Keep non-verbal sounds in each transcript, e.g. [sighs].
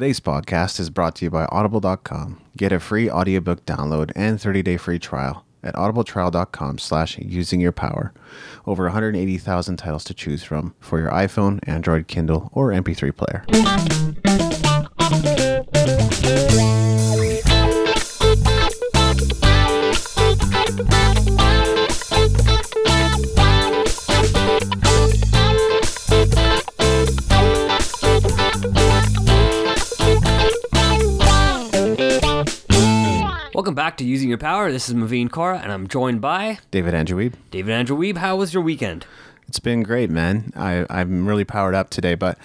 Today's podcast is brought to you by Audible.com. Get a free audiobook download and 30-day free trial at audibletrial.com slash using your power. Over 180,000 titles to choose from for your iPhone, Android, Kindle, or MP3 player. Back to Using Your Power. This is Maveen Kaura, and I'm joined by David Andrew Wiebe. David Andrew Wiebe. How was your weekend? It's been great, man. I, I'm really powered up today, but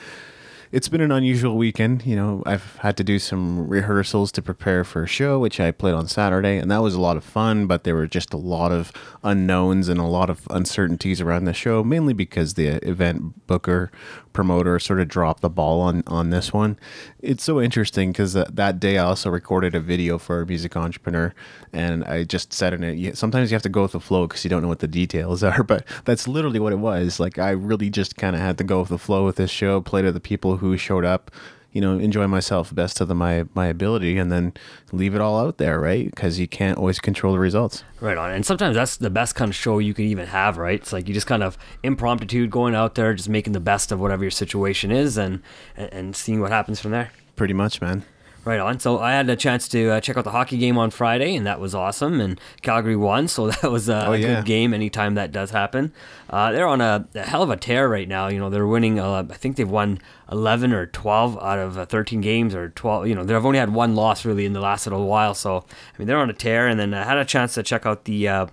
it's been an unusual weekend. You know, I've had to do some rehearsals to prepare for a show, which I played on Saturday, and that was a lot of fun, but there were just a lot of unknowns and a lot of uncertainties around the show, mainly because the event booker promoter sort of dropped the ball on, on this one. It's so interesting because that, uh, that day I also recorded a video for a music entrepreneur, and I just said in it, sometimes you have to go with the flow because you don't know what the details [laughs] are, but that's literally what it was. Like, I really just kind of had to go with the flow with this show, play to the people who showed up, you know, enjoy myself best to the, my, my ability, and then leave it all out there, right? Because you can't always control the results. Right on. And sometimes that's the best kind of show you can even have, right? It's like you just kind of impromptu going out there, just making the best of whatever your situation is, and and, and seeing what happens from there. Pretty much, man. Right on. So I had a chance to uh, check out the hockey game on Friday, and that was awesome. And Calgary won, so [laughs] that was a, Oh, a yeah. good game. Anytime that does happen, uh, they're on a, a hell of a tear right now. You know, they're winning. Uh, I think they've won eleven or twelve out of uh, thirteen games, or twelve. You know, they've only had one loss really in the last little while. So I mean, they're on a tear. And then I had a chance to check out the. Uh,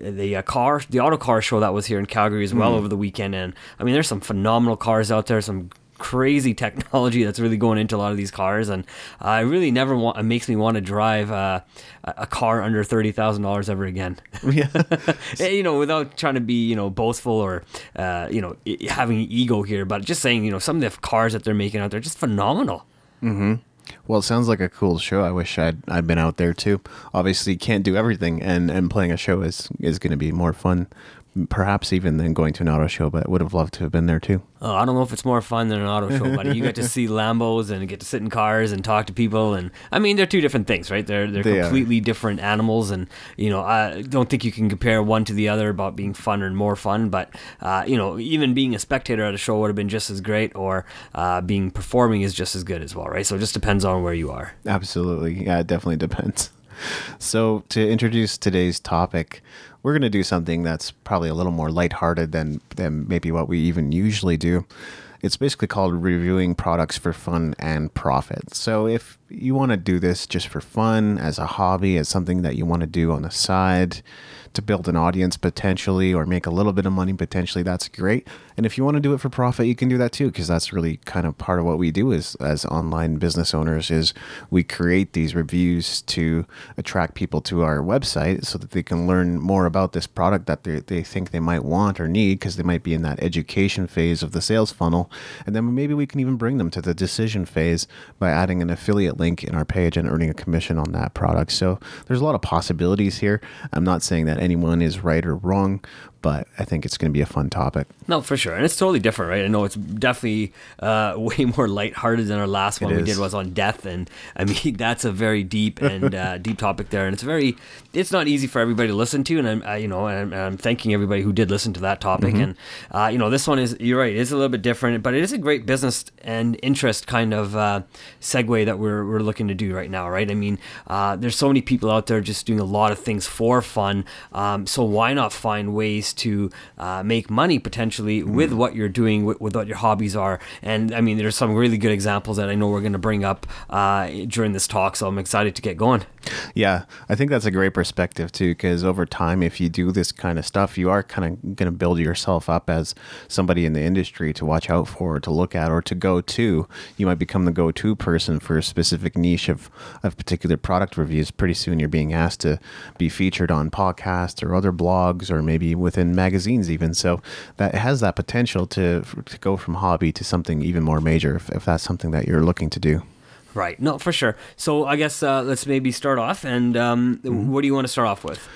the uh, car, the auto car show that was here in Calgary as well over the weekend, and I mean, there's some phenomenal cars out there, some crazy [laughs] technology that's really going into a lot of these cars, and I really never want. It makes me want to drive uh, a car under thirty thousand dollars ever again. [laughs] Yeah. [laughs] Eh, you know, without trying to be you know boastful or uh, you know having ego here, but just saying you know some of the cars that they're making out there are just phenomenal. Well, it sounds like a cool show. I wish I'd I'd been out there too. Obviously, can't do everything, and and playing a show is is going to be more fun, perhaps even than going to an auto show. But would have loved to have been there too. Oh, I don't know if it's more fun than an auto show, buddy. You get to [laughs] see Lambos and get to sit in cars and talk to people, and I mean they're two different things, right? They're they're They are. completely different animals, and you know I don't think you can compare one to the other about being fun or more fun. But uh, you know, even being a spectator at a show would have been just as great, or uh, being performing is just as good as well, right? So it just depends on where you are. Absolutely, yeah, it definitely depends. So to introduce today's topic, we're going to do something that's probably a little more lighthearted than than maybe what we even usually do. It's basically called reviewing products for fun and profit. So if you want to do this just for fun, as a hobby, as something that you want to do on the side, to build an audience potentially or make a little bit of money potentially that's great and if you want to do it for profit you can do that too because that's really kind of part of what we do as as online business owners is we create these reviews to attract people to our website so that they can learn more about this product that they, they think they might want or need because they might be in that education phase of the sales funnel. And then maybe we can even bring them to the decision phase by adding an affiliate link in our page and earning a commission on that product. So there's a lot of possibilities here. I'm not saying that anyone is right or wrong but i think it's going to be a fun topic No, for sure, and it's totally different, right? I know it's definitely uh, [laughs] way more lighthearted than our last one we did was on death, and I mean [laughs] that's a very deep and uh, [laughs] deep topic there, and it's very, it's not easy for everybody to listen to, and I'm, I, you know, and I'm, I'm thanking everybody who did listen to that topic, and uh, you know, this one is, you're right, it is a little bit different, but it is a great business and interest kind of uh, segue that we're we're looking to do right now, right? I mean, uh, there's so many people out there just doing a lot of things for fun, um, so why not find ways to uh, make money potentially with what you're doing, with, with what your hobbies are. And I mean, there's some really good examples that I know we're going to bring up uh, during this talk. So I'm excited to get going. Yeah, I think that's a great perspective too, because over time, if you do this kind of stuff, you are kind of going to build yourself up as somebody in the industry to watch out for, or to look at, or to go to. You might become the go-to person for a specific niche of of particular product reviews. Pretty soon, you're being asked to be featured on podcasts or other blogs, or maybe within magazines even. So that has that potential to to go from hobby to something even more major, if, if that's something that you're looking to do. Right. No, for sure. So I guess uh, let's maybe start off. And um, what do you want to start off with?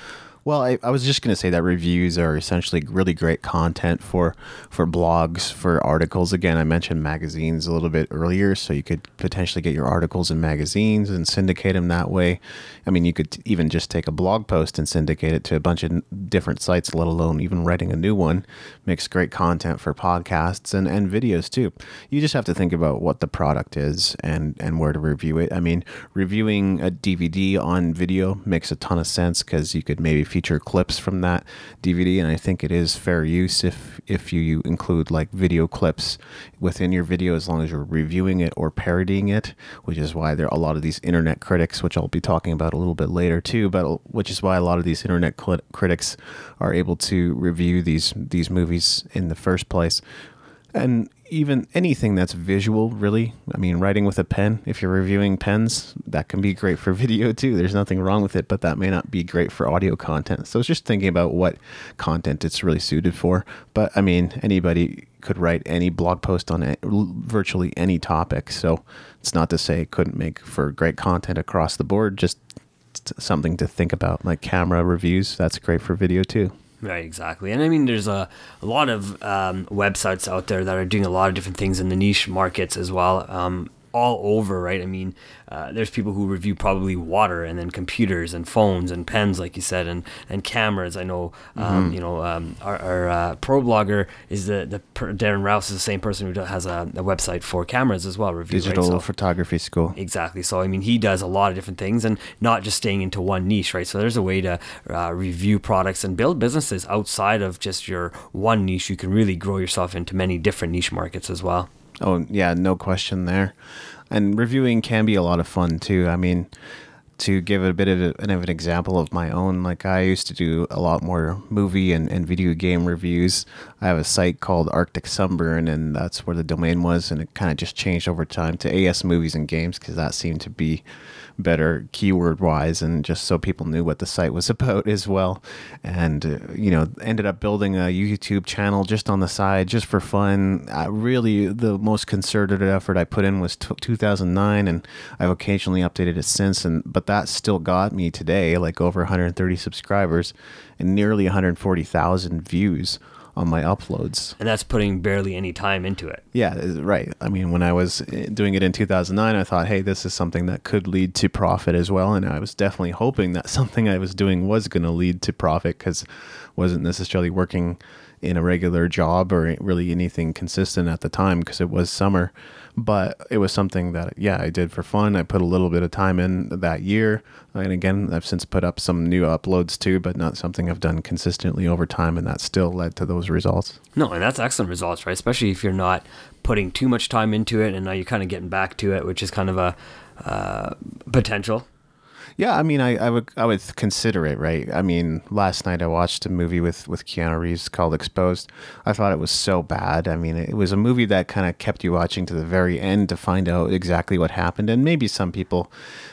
Well, I, I was just going to say that reviews are essentially really great content for for blogs, for articles. Again, I mentioned magazines a little bit earlier, so you could potentially get your articles in magazines and syndicate them that way. I mean, you could even just take a blog post and syndicate it to a bunch of different sites, let alone even writing a new one. Makes great content for podcasts and, and videos too. You just have to think about what the product is and, and where to review it. I mean, reviewing a DVD on video makes a ton of sense because you could maybe feature clips from that DVD, and I think it is fair use if if you include like video clips within your video as long as you're reviewing it or parodying it, which is why there are a lot of these internet critics, which I'll be talking about a little bit later too, but which is why a lot of these internet cl- critics are able to review these these movies in the first place. And even anything that's visual, really. I mean, writing with a pen, if you're reviewing pens, that can be great for [laughs] video too. There's nothing wrong with it, but that may not be great for audio content. So it's just thinking about what content it's really suited for. But I mean, anybody could write any blog post on it, virtually any topic. So it's not to say it couldn't make for great content across the board, just something to think about, like camera reviews. That's great for video too. Right, exactly. And I mean, there's a, a lot of um, websites out there that are doing a lot of different things in the niche markets as well. Um, all over, right? I mean, uh, there's people who review probably water and then computers and phones and pens, like you said, and, and cameras. I know, um, mm-hmm. you know, um, our, our uh, pro blogger is the, the Darren Rowse is the same person who has a, a website for cameras as well. Review, Digital right? so, photography school. Exactly. So I mean, he does a lot of different things and not just staying into one niche, right? So there's a way to uh, review products and build businesses outside of just your one niche. You can really grow yourself into many different niche markets as well. Oh yeah, no question there. And reviewing can be a lot of fun too. I mean, to give a bit of, a, of, an example of my own, like I used to do a lot more movie and, and video game reviews. I have a site called Arctic Sunburn, and that's where the domain was, and it kind of just changed over time to AS Movies and Games because that seemed to be better keyword wise and just so people knew what the site was [laughs] about as well. And, uh, you know, ended up building a YouTube channel just on the side, just for fun. Uh, really, the most concerted effort I put in was t- 2009, and I've occasionally updated it since. And but that still got me today like over 130 subscribers and nearly 140,000 views on my uploads. And that's putting barely any time into it. Yeah, right. I mean, when I was eh, doing it in 2009, I thought, hey, this is something that could lead to profit as well. And I was definitely hoping that [laughs] something I was doing was going to lead to profit because wasn't necessarily working in a regular job or really anything consistent at the time because it was summer but it was something that yeah I did for fun. I put a little bit of time in that year, and again I've since put up some new uploads too, but not something I've done consistently over time, and that still led to those results. No, and that's excellent results, right? Especially if you're not putting too much time into it, and now you're kind of getting back to it, which is kind of a uh, potential yeah, I mean, I, I would I would consider it, right? I mean, last night I watched a movie with with Keanu Reeves called Exposed. I thought it was so bad. I mean, it was a movie that kind of kept you watching to the very end to find out exactly what happened. And maybe some people,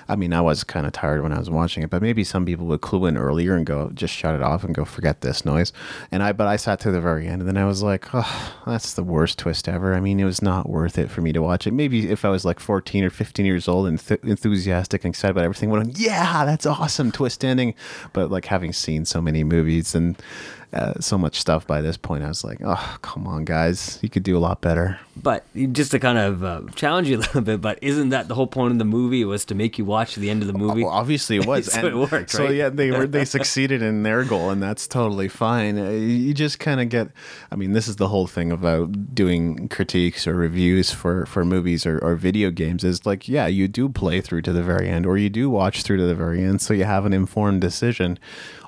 I mean, I was kind of tired when I was watching it, but maybe some people would clue in earlier and go just shut it off and go forget this noise. And I but I sat to the very end and then I was like, oh, that's the worst twist ever. I mean, it was not worth it for me to watch it. Maybe if I was like 14 or 15 years old and th- enthusiastic and excited about everything, went yeah yeah, that's awesome, twist ending. But like having seen so many movies and uh, so much stuff by this point, I was like, oh, come on, guys, you could do a lot better. But just to kind of uh, challenge you a little bit, but isn't that the whole point of the movie was to make you watch the end of the movie? Well, obviously, it [laughs] was. so and it worked. So right? yeah, they were they [laughs] succeeded in their goal, and that's totally fine. Uh, you just kind of get. I mean, this is the whole thing about doing critiques or reviews for for movies or, or video games. Is like, yeah, you do play through to the very end, or you do watch through to the very end, so you have an informed decision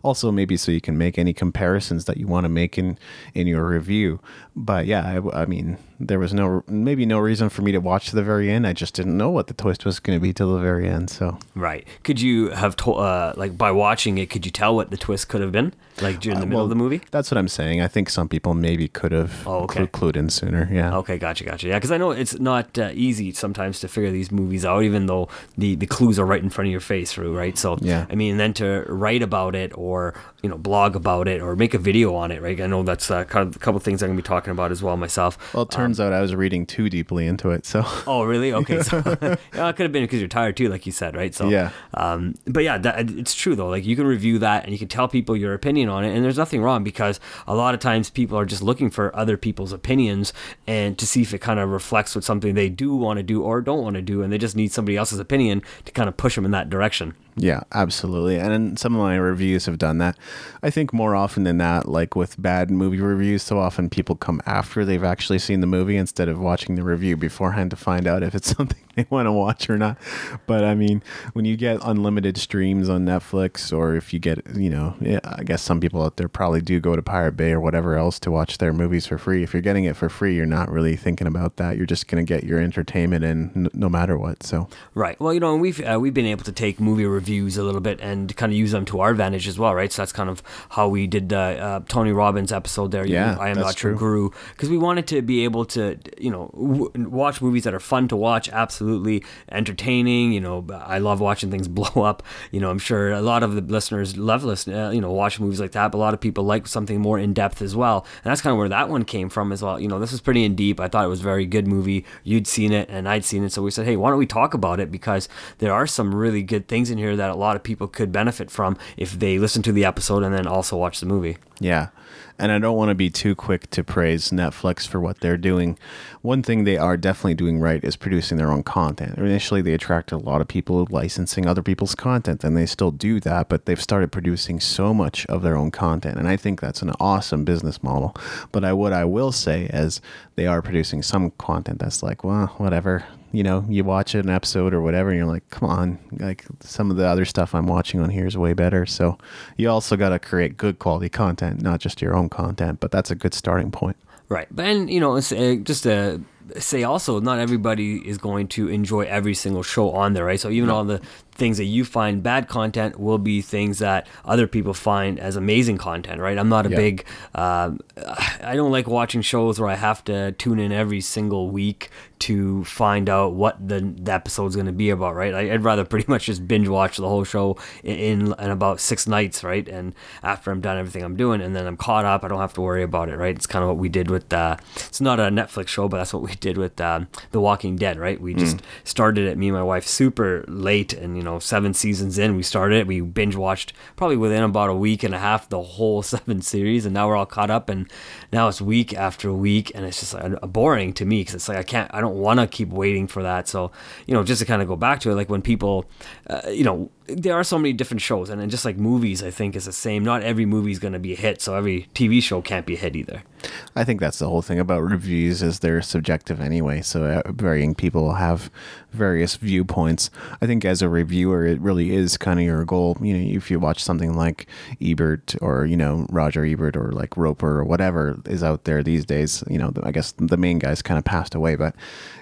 also maybe so you can make any comparisons that you want to make in in your review but yeah I, I, mean there was no maybe no reason for me to watch to the very end. I just didn't know what the twist was going to be till the very end so. Right. Could you have to, uh, like by watching it could you tell what the twist could have been? Like during the uh, middle well, of the movie? that's what i'm saying. I think some people maybe could have oh, okay. clued in sooner yeah. Okay gotcha gotcha. Yeah because i know it's not uh, easy sometimes to figure these movies out even though the the clues are right in front of your face right? So yeah. I mean then to write about it or you know blog about it or make a video on it right? I know that's uh, kind of a couple things i'm going to be talking about as well myself well it turns out I was reading too deeply into it. So Oh, really? [laughs] Okay. So [laughs] yeah, it could have been because you're tired too, like you said, right? So Yeah. Um, but yeah, that, it's true though. Like you can review that and you can tell people your opinion on it, and there's nothing wrong because a lot of times people are just looking for other people's opinions and to see if it kind of reflects with something they do want to do or don't want to do, and they just need somebody else's opinion to kind of push them in that direction. Yeah, absolutely. And some of my reviews have done that. I think more often than not, like with bad movie reviews, so often people come after they've actually seen the movie instead of watching the review beforehand to find out if it's [laughs] something they want to watch or not. But I mean, when you get unlimited streams on Netflix, or if you get, you know, yeah, I guess some people out there probably do go to Pirate Bay or whatever else to watch their movies for free. If you're getting it for free, you're not really thinking about that. You're just going to get your entertainment in no matter what. So, Right. Well, you know, we've uh, we've been able to take movie reviews a little bit and kind of use them to our advantage as well, right? So that's kind of how we did the uh, Tony Robbins episode there. you Yeah, know, I am not your guru because we wanted to be able to, you know, w- watch movies that are fun to watch, absolutely entertaining. You know, I love watching things [laughs] blow up. You know, I'm sure a lot of the listeners love listen, uh, you know, watch movies like that. But a lot of people like something more in depth as well, and that's kind of where that one came from as well. You know, this was pretty in deep. I thought it was a very good movie. You'd seen it, and I'd seen it, so we said, hey, why don't we talk about it because there are some really good things in here that a lot of people could benefit from if they listen to the episode and then also watch the movie. Yeah. And I don't want to be too quick to praise Netflix for what they're doing. One thing they are definitely doing right is producing their own content. Initially, they attracted a lot of people licensing other people's content, and they still do that, but they've started producing so much of their own content. And I think that's an awesome business model. But I, what I will say is they are producing some content that's like, well, whatever. You know, you watch an episode or whatever, and you're like, come on, like some of the other stuff I'm watching on here is way better. So you also got to create good quality content, not just your own content, but that's a good starting point. Right, but and you know, it's, uh, just to say also, not everybody is going to enjoy every single show on there, right? So even all the things that you find bad content will be things that other people find as amazing content, right? I'm not a Yeah. big, um, I don't like watching shows where I have to tune in every single week to find out what the, the episode's going to be about, right? I, I'd rather pretty much just binge watch the whole show in, in, in about six nights, right? And after I'm done everything I'm doing, and then I'm caught up, I don't have to worry about it, right? It's kind of what we did with, uh, it's not a Netflix show, but that's what we [laughs] did with um, The Walking Dead, right? We just started it, me and my wife, super late, and you know, seven seasons in, we started it. We binge watched probably within about a week and a half the whole [laughs] seven series, and now we're all caught up. And now it's week after week, and it's just like, boring to me because it's like I can't, I don't want to keep waiting for that. So you know, just to kind of go back to it, like when people, uh, you know, there are so many different shows, and then just like movies, I think is the same. Not every movie is going to be a hit, so every TV show can't be a hit either. I think that's the whole thing about reviews is they're subjective anyway. So uh, varying people have various viewpoints. I think as a reviewer, it really is kind of your goal. You know, if you watch something like Ebert or you know Roger Ebert or like Roeper or whatever is out there these days, you know, I guess the main guy's kind of passed away, but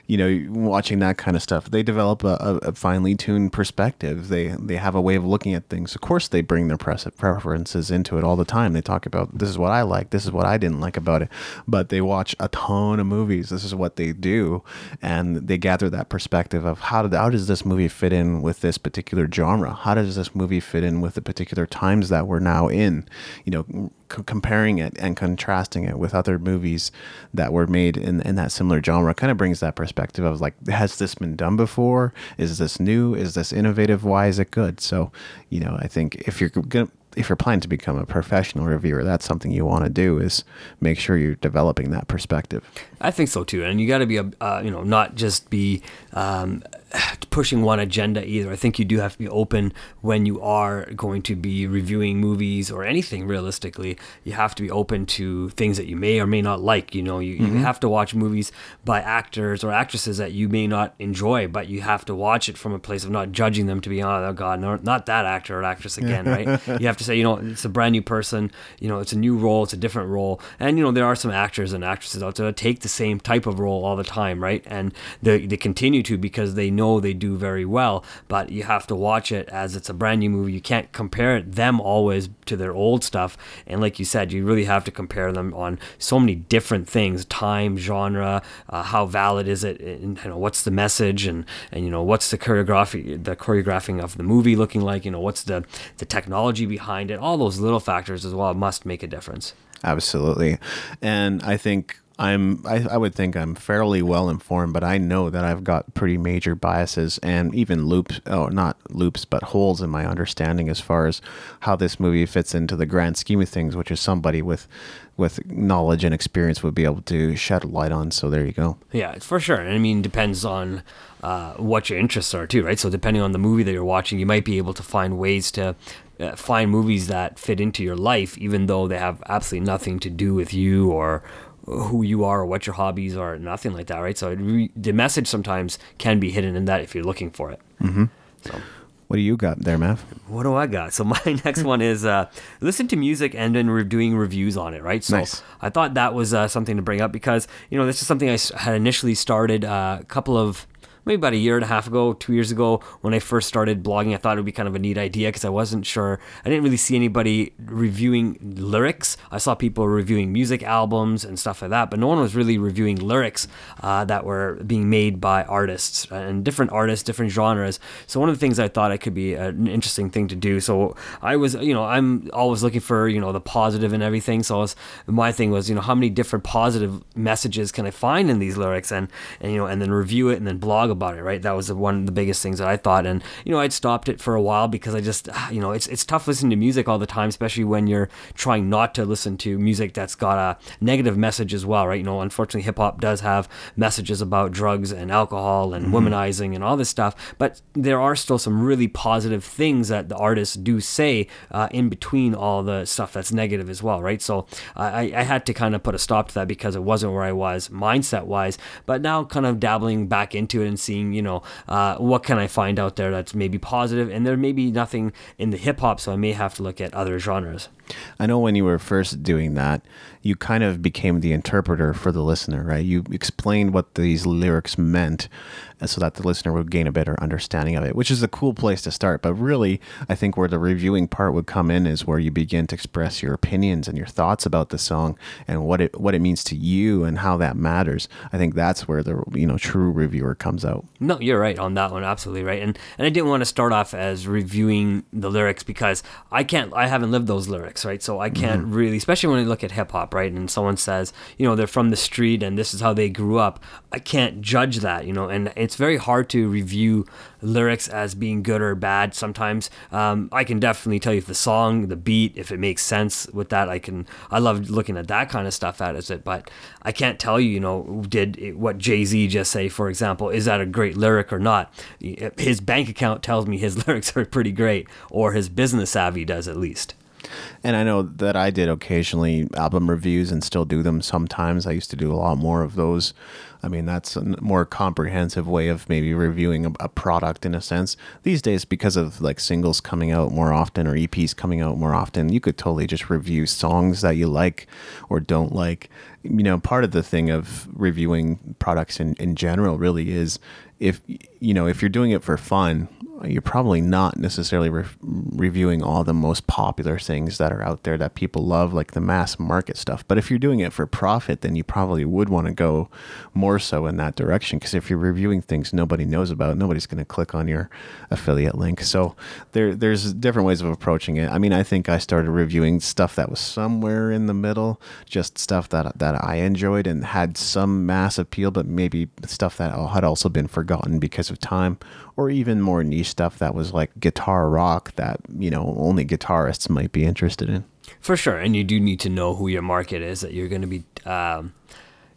you know, watching that kind of stuff, they develop a, a, a finely tuned perspective. They they have a way of looking at things. Of course, they bring their preferences into it all the time. They talk about this is what I like, this is what I didn't like about it. But they watch a ton of movies. This is what they do, and they gather that perspective of how did how does this movie fit in with this particular genre? How does this movie fit in with the particular times that we're now in? You know, c- comparing it and contrasting it with other movies that were made in, in that similar genre kind of brings that perspective of like has this been done before? Is this new? Is this innovative? Why is it good? So you know i think if you're gonna if you're planning to become a professional reviewer that's something you want to do is make sure you're developing that perspective. I think so too, and you got to be a uh, you know not just be um, [sighs] pushing one agenda either. I think you do have to be open when you are going to be reviewing movies or anything. Realistically, you have to be open to things that you may or may not like. You know, you, you mm-hmm. have to watch movies by actors or actresses that you may not enjoy, but you have to watch it from a place of not judging them. To be oh god, no, not that actor or actress again, right? [laughs] you have to say, you know, it's a brand new person. You know, it's a new role, it's a different role, and you know there are some actors and actresses out there that take the same type of role all the time, right? And they they continue to because they know they do very well. But you have to watch it as it's a brand new movie. You can't compare them always to their old stuff. And like you said, you really have to compare them on so many different things: time, genre, uh, how valid is it, and you know what's the message, and and you know what's the choreography, the choreographing of the movie looking like. You know what's the the technology behind it. All those little factors as well must make a difference. Absolutely. And I think I'm I, I would think I'm fairly well informed, but I know that I've got pretty major biases and even loops oh not loops but holes in my understanding as far as how this movie fits into the grand scheme of things, which is somebody with with knowledge and experience would be able to shed a light on. So there you go. Yeah, for sure. I mean, depends on uh, what your interests are too, right? So depending on the movie that you're watching, you might be able to find ways to uh, find movies that fit into your life, even though they have absolutely nothing to do with you or who you are or what your hobbies are, nothing like that, right? So re- the message sometimes can be hidden in that if you're looking for it. Mm-hmm. So. What do you got there, Mav? What do I got? So [laughs] my next one is uh, listen to music and then re- doing reviews on it, right? So nice. I thought that was uh, something to bring up because you know this is something I had initially started uh, a couple of maybe about a year and a half ago, two years ago, when I first started blogging, I thought it would be kind of a neat idea because I wasn't sure. I didn't really see anybody reviewing lyrics. I saw people reviewing music albums and stuff like that, but no one was really reviewing lyrics uh, that were being made by artists and different artists, different genres. So one of the things I thought it could be an interesting thing to do. So I was, you know, I'm always looking for, you know, the positive and everything. So was, my thing was, you know, how many different positive messages can I find in these lyrics and, and you know, and then review it and then blog about it, right? That was one of the biggest things that I thought. And, you know, I'd stopped it for a while because I just, you know, it's, it's tough listening to music all the time, especially when you're trying not to listen to music that's got a negative message as well, right? You know, unfortunately, hip hop does have messages about drugs and alcohol and mm-hmm. womanizing and all this stuff, but there are still some really positive things that the artists do say uh, in between all the stuff that's negative as well, right? So I, I had to kind of put a stop to that because it wasn't where I was mindset wise, but now kind of dabbling back into it and seeing, you know, uh, what can I find out there that's maybe positive, and there may be nothing in the hip hop, so I may have to look at other genres. I know when you were first doing that, you kind of became the interpreter for the listener, right? You explained what these lyrics meant uh, so that the listener would gain a better understanding of it, which is a cool place to start. But really, I think where the reviewing part would come in is where you begin to express your opinions and your thoughts about the song and what it what it means to you and how that matters. I think that's where the you know true reviewer comes out. No, you're right on that one, absolutely right. And and I didn't want to start off as reviewing the lyrics because I can't I haven't lived those lyrics, right? So I can't mm-hmm. really, especially when I look at hip hop, right? And someone says, you know, they're from the street and this is how they grew up. I can't judge that, you know, and it's very hard to review lyrics as being good or bad sometimes. Um, I can definitely tell you if the song, the beat, if it makes sense with that, I can, I love looking at that kind of stuff as it, but I can't tell you, you know, did what Jay Z just say, for example, is that a great lyric or not? His bank account tells me his [laughs] lyrics are pretty great, or his business savvy does at least. And I know that I did occasionally album reviews and still do them sometimes. I used to do a lot more of those. I mean, that's a more comprehensive way of maybe reviewing a, product in a sense. These days, because of like singles coming out more often or EPs coming out more often, you could totally just review songs that you like or don't like. You know, part of the thing of reviewing products in, in general really is if, you know, if you're doing it for fun, you're probably not necessarily re- reviewing all the most popular things that are out there that people love, like the mass market stuff. But if you're doing it for profit, then you probably would want to go more so in that direction. Because if you're reviewing things nobody knows about, nobody's going to click on your affiliate link. So there, there's different ways of approaching it. I mean, I think I started reviewing stuff that was somewhere in the middle, just stuff that that I enjoyed and had some mass appeal, but maybe stuff that had also been forgotten because of time, or even more niche stuff that was like guitar rock that you know only guitarists might be interested in. For sure, and you do need to know who your market is that you're going to be um,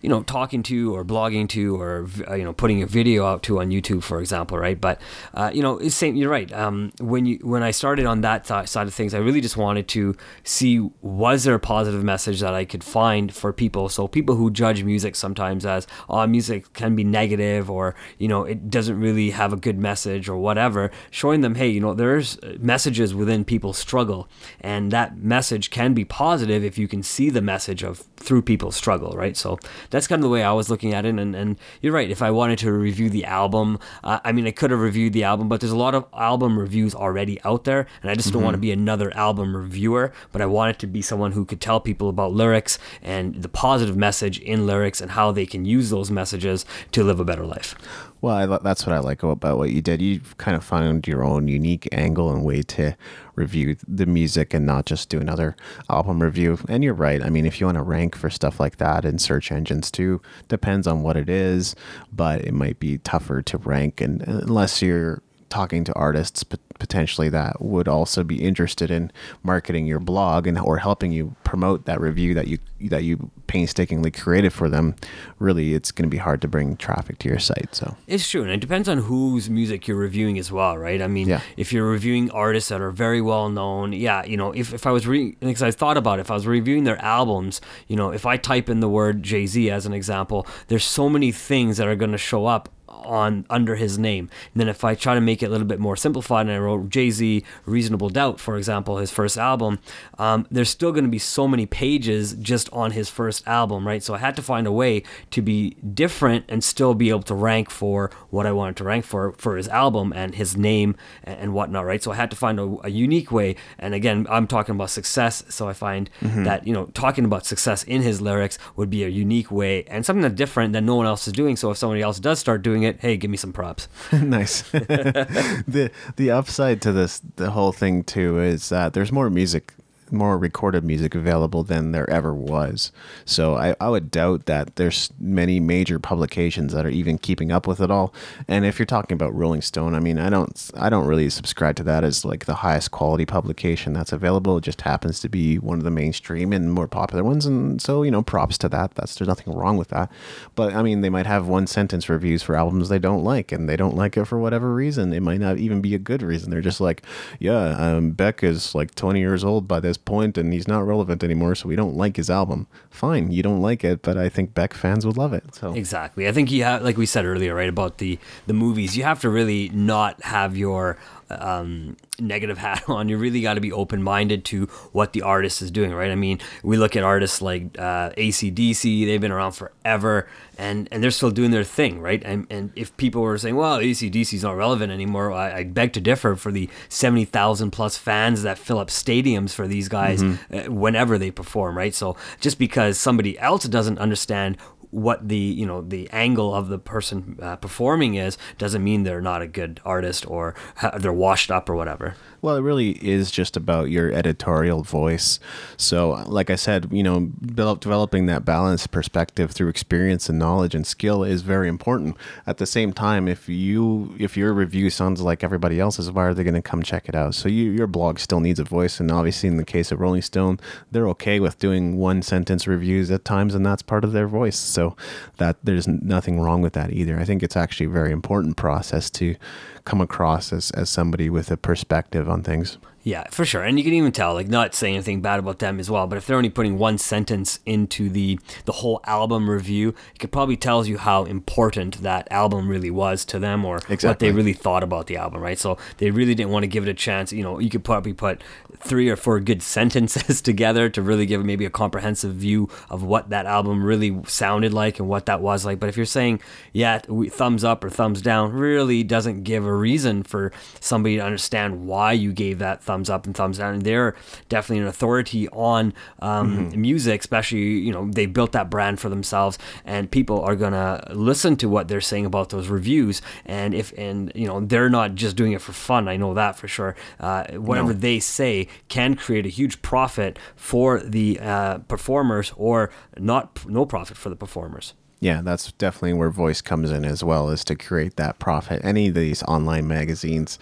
you know talking to or blogging to or uh, you know putting a video out to on YouTube for example right? But uh, you know same you're right. Um, when you when I started on that th- side of things I really just wanted to see was there a positive message that I could find for people? So people who judge music sometimes as oh music can be negative or you know it doesn't really have a good message or whatever showing them hey you know there's messages within people's struggle. And that message can be positive if you can see the message of through people's struggle right? So that's kind of the way I was looking at it. And, and you're right. If I wanted to review the album, uh, I mean, I could have reviewed the album, but there's a lot of album reviews already out there. And I just mm-hmm. don't want to be another album reviewer, but I wanted to be someone who could tell people about lyrics and the positive message in lyrics and how they can use those messages to live a better life. Well, I, that's what I like about what you did. You kind of found your own unique angle and way to review the music and not just do another album review. And you're right. I mean, if you want to rank for stuff like that in search engines too, depends on what it is, but it might be tougher to rank and unless you're talking to artists potentially that would also be interested in marketing your blog and or helping you promote that review that you that you painstakingly created for them. Really it's going to be hard to bring traffic to your site so. It's true and it depends on whose music you're reviewing as well right? I mean yeah. if you're reviewing artists that are very well known yeah you know if, if i was re- because i thought about it, if i was reviewing their albums you know if i type in the word jay-z as an example there's so many things that are going to show up on under his name. And then if I try to make it a little bit more simplified, and I wrote Jay Z Reasonable Doubt, for example, his first album, um, there's still going to be so many pages just on his first album, right? So I had to find a way to be different and still be able to rank for what I wanted to rank for for his album and his name and, and whatnot, right? So I had to find a, a, unique way. And again, I'm talking about success, so I find mm-hmm. that you know talking about success in his lyrics would be a unique way and something that's different that no one else is doing. So if somebody else does start doing it it, hey, give me some props. [laughs] nice. [laughs] the the upside to this the whole thing too is that there's more music more recorded music available than there ever was. So I, I would doubt that there's many major publications that are even keeping up with it all. And if you're talking about Rolling Stone, I mean, I don't I don't really subscribe to that as like the highest quality publication that's available. It just happens to be one of the mainstream and more popular ones. And so you know, props to that. That's there's nothing wrong with that. But I mean, they might have one sentence reviews for albums they don't like, and they don't like it for whatever reason. It might not even be a good reason. They're just like, yeah, um, Beck is like 20 years old by this point and he's not relevant anymore, so we don't like his album. Fine, you don't like it, but I think Beck fans would love it. So exactly, I think you have, like we said earlier, right about the the movies. You have to really not have your um, negative hat [laughs] on. You really got to be open minded to what the artist is doing, right? I mean, we look at artists like uh, ACDC, they've been around forever and, and they're still doing their thing, right? And, and if people were saying, well, ACDC is not relevant anymore, I, I, beg to differ for the 70,000 plus fans that fill up stadiums for these guys mm-hmm. uh, whenever they perform, right? So just because somebody else doesn't understand what the you know the angle of the person uh, performing is doesn't mean they're not a good artist or they're washed up or whatever. Well, it really is just about your editorial voice. So, like I said, you know, developing that balanced perspective through experience and knowledge and skill is very important. At the same time, if you if your review sounds like everybody else's, why are they going to come check it out? So, you, your blog still needs a voice, and obviously, in the case of Rolling Stone, they're okay with doing one sentence reviews at times, and that's part of their voice. So, that there's nothing wrong with that either. I think it's actually a very important process to come across as, as somebody with a perspective on things. Yeah, for sure. And you can even tell, like, not saying anything bad about them as well, but if they're only putting one sentence into the the whole album review, it could probably tells you how important that album really was to them or exactly. what they really thought about the album, right? So they really didn't want to give it a chance. You know, you could probably put three or four good [laughs] sentences together to really give maybe a comprehensive view of what that album really sounded like and what that was like. But if you're saying, yeah, thumbs up or thumbs down, really doesn't give a reason for somebody to understand why you gave that thumbs thumbs up and thumbs down. And they're definitely an authority on um, mm-hmm. music, especially, you know, they built that brand for themselves and people are going to listen to what they're saying about those reviews. And if, and, you know, they're not just doing it for fun. I know that for sure. Uh, whatever no. they say can create a huge profit for the uh, performers or not, no profit for the performers. Yeah, that's definitely where voice comes in as well, is to create that profit. Any of these online magazines,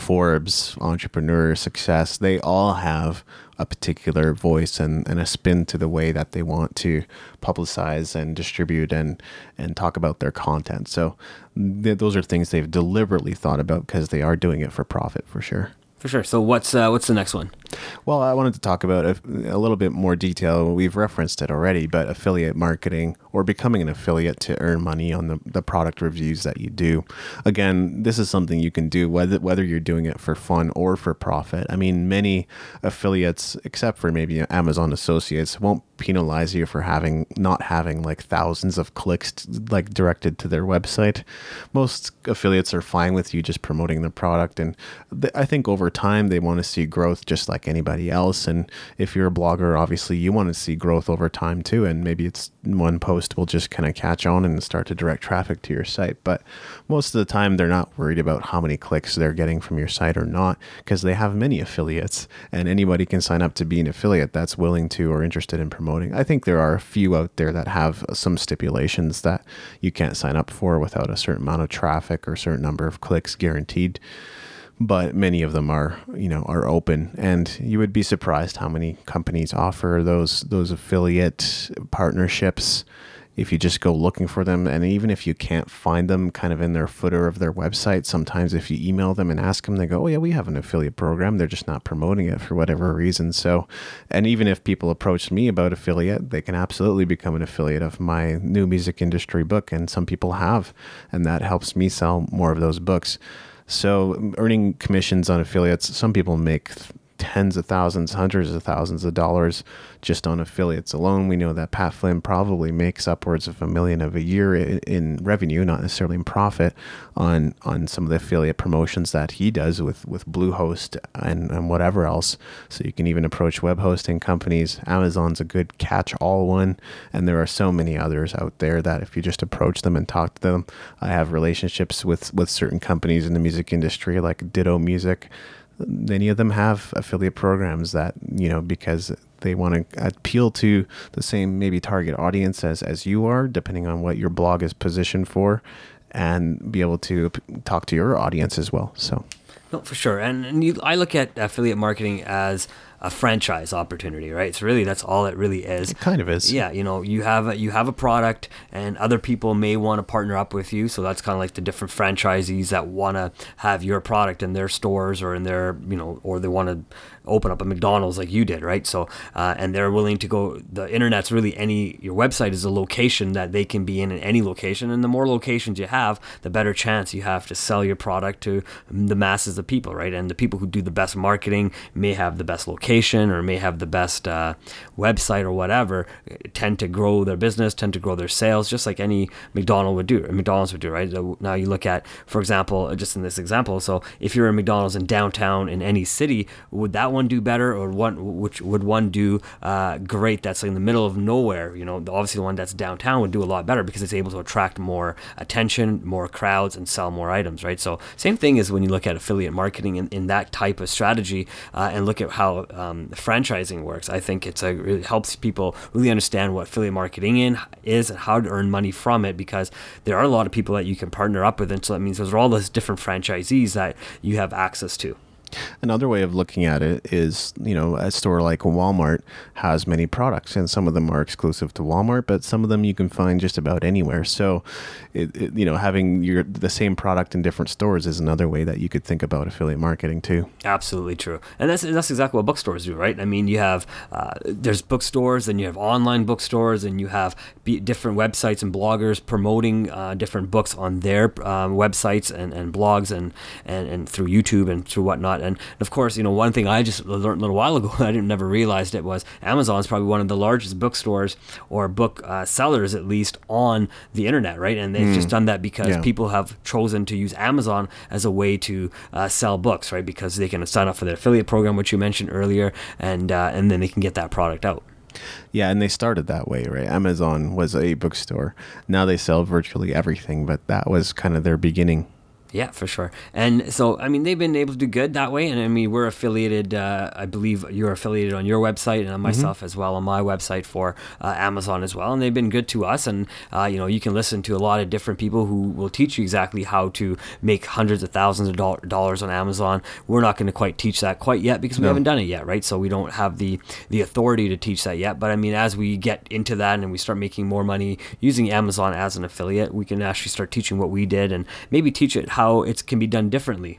Forbes, Entrepreneur, Success, they all have a particular voice and, and a spin to the way that they want to publicize and distribute and, and talk about their content. So th- those are things they've deliberately thought about because they are doing it for profit for sure. For sure. So what's uh, what's the next one? Well, I wanted to talk about a, a, little bit more detail. We've referenced it already, but affiliate marketing or becoming an affiliate to earn money on the, the product reviews that you do. Again, this is something you can do whether whether you're doing it for fun or for profit. I mean, many affiliates, except for maybe Amazon Associates, won't penalize you for having not having like thousands of clicks like directed to their website. Most affiliates are fine with you just promoting the product, and th- I think over time they want to see growth just like anybody else. And if you're a blogger, obviously you want to see growth over time too. And maybe it's one post will just kind of catch on and start to direct traffic to your site. But most of the time, they're not worried about how many clicks they're getting from your site or not because they have many affiliates and anybody can sign up to be an affiliate that's willing to or interested in promoting. I think there are a few out there that have some stipulations that you can't sign up for without a certain amount of traffic or a certain number of clicks guaranteed but many of them are you know are open. And you would be surprised how many companies offer those those affiliate partnerships if you just go looking for them. And even if you can't find them kind of in their footer of their website sometimes if you email them and ask them they go oh yeah we have an affiliate program. They're just not promoting it for whatever reason. So and even if people approach me about affiliate they can absolutely become an affiliate of my new music industry book and some people have and that helps me sell more of those books so earning commissions on affiliates, some people make tens of thousands, hundreds of thousands of dollars just on affiliates alone. We know that Pat Flynn probably makes upwards of a million of a year in, in, revenue, not necessarily in profit, on on some of the affiliate promotions that he does with with Bluehost and, and whatever else. So you can even approach web hosting companies. Amazon's a good catch-all one, and there are so many others out there that if you just approach them and talk to them, I have relationships with with certain companies in the music industry like Ditto Music many of them have affiliate programs that you know because they want to appeal to the same maybe target audience as as you are depending on what your blog is positioned for and be able to talk to your audience as well so. No for sure and, and you, i look at affiliate marketing as a franchise opportunity, right? So really, that's all it really is. It kind of is. Yeah, you know, you have a, you have a product, and other people may want to partner up with you. So that's kind of like the different franchisees that want to have your product in their stores or in their, you know, or they want to open up a McDonald's like you did, right? So, uh, and they're willing to go. The internet's really any. Your website is a location that they can be in in any location, and the more locations you have, the better chance you have to sell your product to the masses of people, right? And the people who do the best marketing may have the best location or may have the best uh, website or whatever. Tend to grow their business, tend to grow their sales, just like any McDonald would do. McDonald's would do, right? Now you look at, for example, just in this example. So if you're a McDonald's in downtown in any city, would that one do better or one which would one do uh, great that's in the middle of nowhere you know obviously the one that's downtown would do a lot better because it's able to attract more attention more crowds and sell more items right so same thing is when you look at affiliate marketing in, in that type of strategy uh, and look at how um, franchising works. I think it's a it helps people really understand what affiliate marketing in is and how to earn money from it because there are a lot of people that you can partner up with. And so that means those are all those different franchisees that you have access to Another way of looking at it is, you know, a store like Walmart has many products, and some of them are exclusive to Walmart, but some of them you can find just about anywhere. So, it, it, you know, having your the same product in different stores is another way that you could think about affiliate marketing too. Absolutely true, and that's that's exactly what bookstores do, right? I mean, you have uh, there's bookstores, and you have online bookstores, and you have different websites and bloggers promoting uh, different books on their um, websites and, and blogs and, and and through YouTube and through whatnot and of course, you know, one thing I just learned a little while ago, [laughs] I didn't never realized it was Amazon is probably one of the largest bookstores or book uh, sellers, at least on the internet, right? And they've mm. just done that because yeah. people have chosen to use Amazon as a way to uh, sell books, right? Because they can sign up for their affiliate program, which you mentioned earlier, and uh, and then they can get that product out. Yeah, and they started that way, right? Amazon was a bookstore. Now they sell virtually everything, but that was kind of their beginning. Yeah, for sure. And so, I mean, they've been able to do good that way. And I mean, we're affiliated, uh, I believe you're affiliated on your website and on myself mm-hmm. as well on my website for uh, Amazon as well. And they've been good to us. And, uh, you know, you can listen to a lot of different people who will teach you exactly how to make hundreds of thousands of do- dollars on Amazon. We're not going to quite teach that quite yet because we no. haven't done it yet, right? So we don't have the, the authority to teach that yet. But I mean, as we get into that and we start making more money using Amazon as an affiliate, we can actually start teaching what we did and maybe teach it how it can be done differently.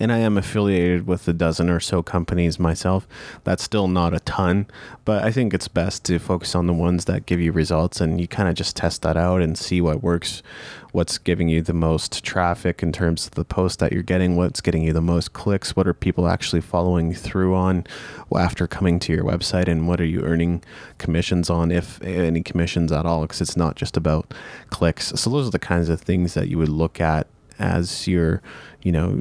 And I am affiliated with a dozen or so companies myself. That's still not a ton, but I think it's best to focus on the ones that give you results and you kind of just test that out and see what works, what's giving you the most traffic in terms of the post that you're getting, what's getting you the most clicks, what are people actually following through on after coming to your website, and what are you earning commissions on, if any commissions at all, because it's not just about clicks. So, those are the kinds of things that you would look at as you're, you know,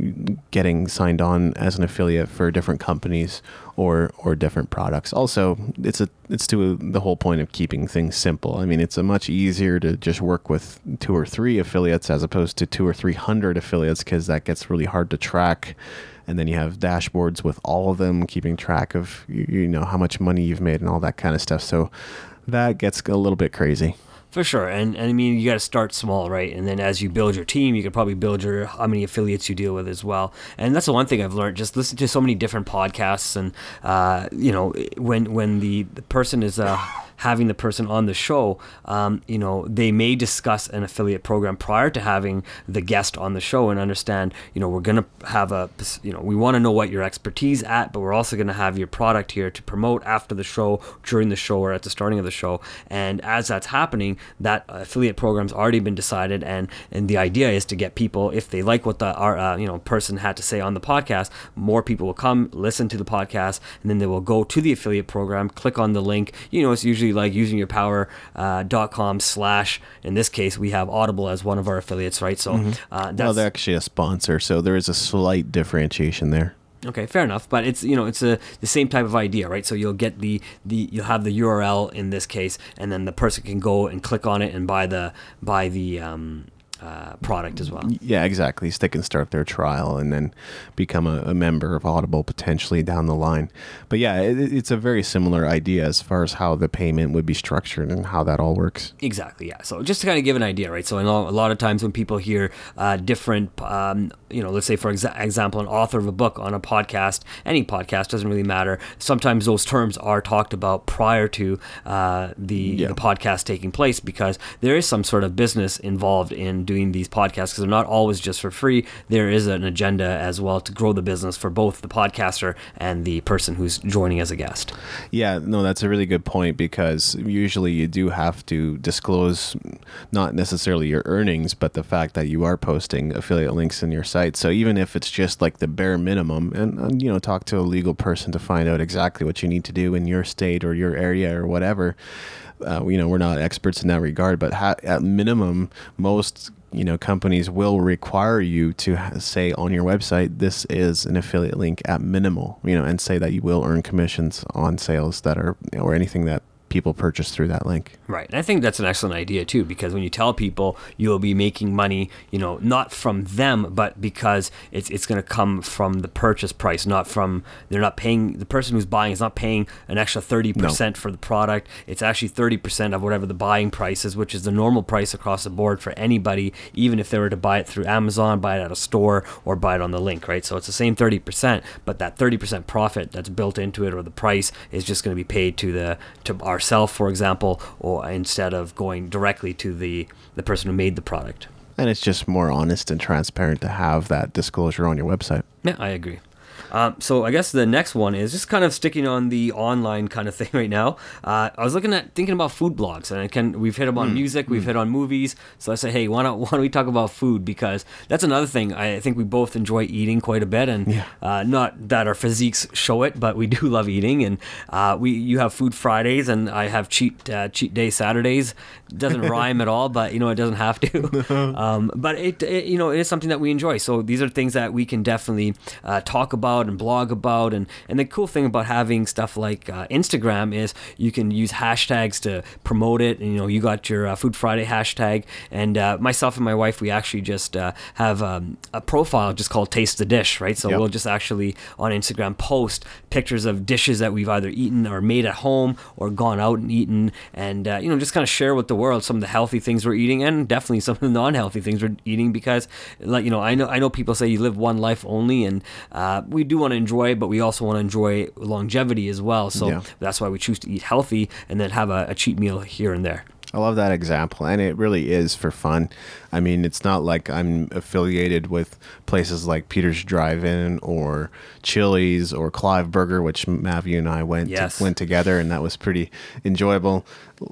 getting signed on as an affiliate for different companies or or different products. Also, it's a it's to a, the whole point of keeping things simple. I mean, it's a much easier to just work with two or three affiliates as opposed to two or three hundred affiliates because that gets really hard to track and then you have dashboards with all of them keeping track of you, you know how much money you've made and all that kind of stuff so that gets a little bit crazy for sure, and, and I mean you got to start small, right? And then as you build your team, you could probably build your how many affiliates you deal with as well. And that's the one thing I've learned. Just listen to so many different podcasts, and uh, you know when when the, the person is uh, having the person on the show, um, you know, they may discuss an affiliate program prior to having the guest on the show and understand, you know, we're going to have a, you know, we want to know what your expertise at, but we're also going to have your product here to promote after the show, during the show, or at the starting of the show. And as that's happening, that affiliate program's already been decided, and and the idea is to get people, if they like what the our, uh, you know person had to say on the podcast, more people will come listen to the podcast, and then they will go to the affiliate program, click on the link. You know, it's usually like using your power.com uh, slash, in this case, we have Audible as one of our affiliates, right? So mm-hmm. uh, well, they're actually a sponsor, so there is a slight differentiation there. Okay, fair enough, but it's you know it's a the same type of idea, right? So you'll get the the you'll have the URL in this case, and then the person can go and click on it and buy the buy the um, uh, product as well. Yeah, exactly. So they can start their trial and then become a, a member of Audible potentially down the line. But yeah, it, it's a very similar idea as far as how the payment would be structured and how that all works. Exactly. Yeah. So just to kind of give an idea, right? So a lot of times when people hear uh, different, um, you know, let's say for exa- example, an author of a book on a podcast, any podcast doesn't really matter. Sometimes those terms are talked about prior to uh, the, yeah. the podcast taking place because there is some sort of business involved in doing these podcasts because they're not always just for free. There is an agenda as well to grow the business for both the podcaster and the person who's joining as a guest. Yeah, no, that's a really good point because usually you do have to disclose not necessarily your earnings, but the fact that you are posting affiliate links in your site. So even if it's just like the bare minimum, and, and you know, talk to a legal person to find out exactly what you need to do in your state or your area or whatever. Uh, you know, we're not experts in that regard, but ha- at minimum, most you know companies will require you to say on your website this is an affiliate link at minimal you know and say that you will earn commissions on sales that are or anything that people purchase through that link. Right. And I think that's an excellent idea too, because when you tell people you'll be making money, you know, not from them, but because it's it's going to come from the purchase price, not from they're not paying the person who's buying is not paying an extra thirty no. percent for the product. It's actually thirty percent of whatever the buying price is, which is the normal price across the board for anybody, even if they were to buy it through Amazon, buy it at a store, or buy it on the link. Right. So it's the same thirty percent, but that thirty percent profit that's built into it, or the price, is just going to be paid to the to our ourselves, for example, or instead of going directly to the, the person who made the product. And it's just more honest and transparent to have that disclosure on your website. Yeah, I agree. Um, so I guess the next one is just kind of sticking on the online kind of [laughs] thing right now. Uh, I was looking at thinking about food blogs, and I can we've hit them on mm. music, we've mm. hit on movies. So I say, hey, why don't [laughs] why don't we talk about food because that's another thing. I think we both enjoy eating quite a bit, and yeah. uh, not that our physiques show it, but we [laughs] do love eating. And uh, we you have food Fridays, and I have cheat uh, cheat day Saturdays. Doesn't rhyme at all, but you know it doesn't have to. [laughs] um, but it, it, you know it is something that we enjoy. So these are things that we can definitely uh, talk about and blog about. And, and the cool thing about having stuff like uh, Instagram is you can use hashtags to promote it. And, you know, you got your uh, Food Friday hashtag. And uh, myself and my wife, we actually just uh, have um, a profile just called Taste the Dish, right? So yep. we'll just actually on Instagram post pictures of dishes that we've either eaten or made at home or gone out and eaten. And, uh, you know, just kind of share with the world some of the healthy things we're eating and definitely some of the non-healthy things we're eating because, like, you know, I know, I know people say you live one life only and uh, we do want to enjoy, but we also want to enjoy longevity as well. So yeah. that's why we choose to eat healthy and then have a, a cheat meal here and there. I love that example, and it really is for fun. I mean, it's not like I'm affiliated with places like Peter's Drive-In or Chili's or Clive Burger, which Mav and I went yes. to, went together, and that was pretty enjoyable.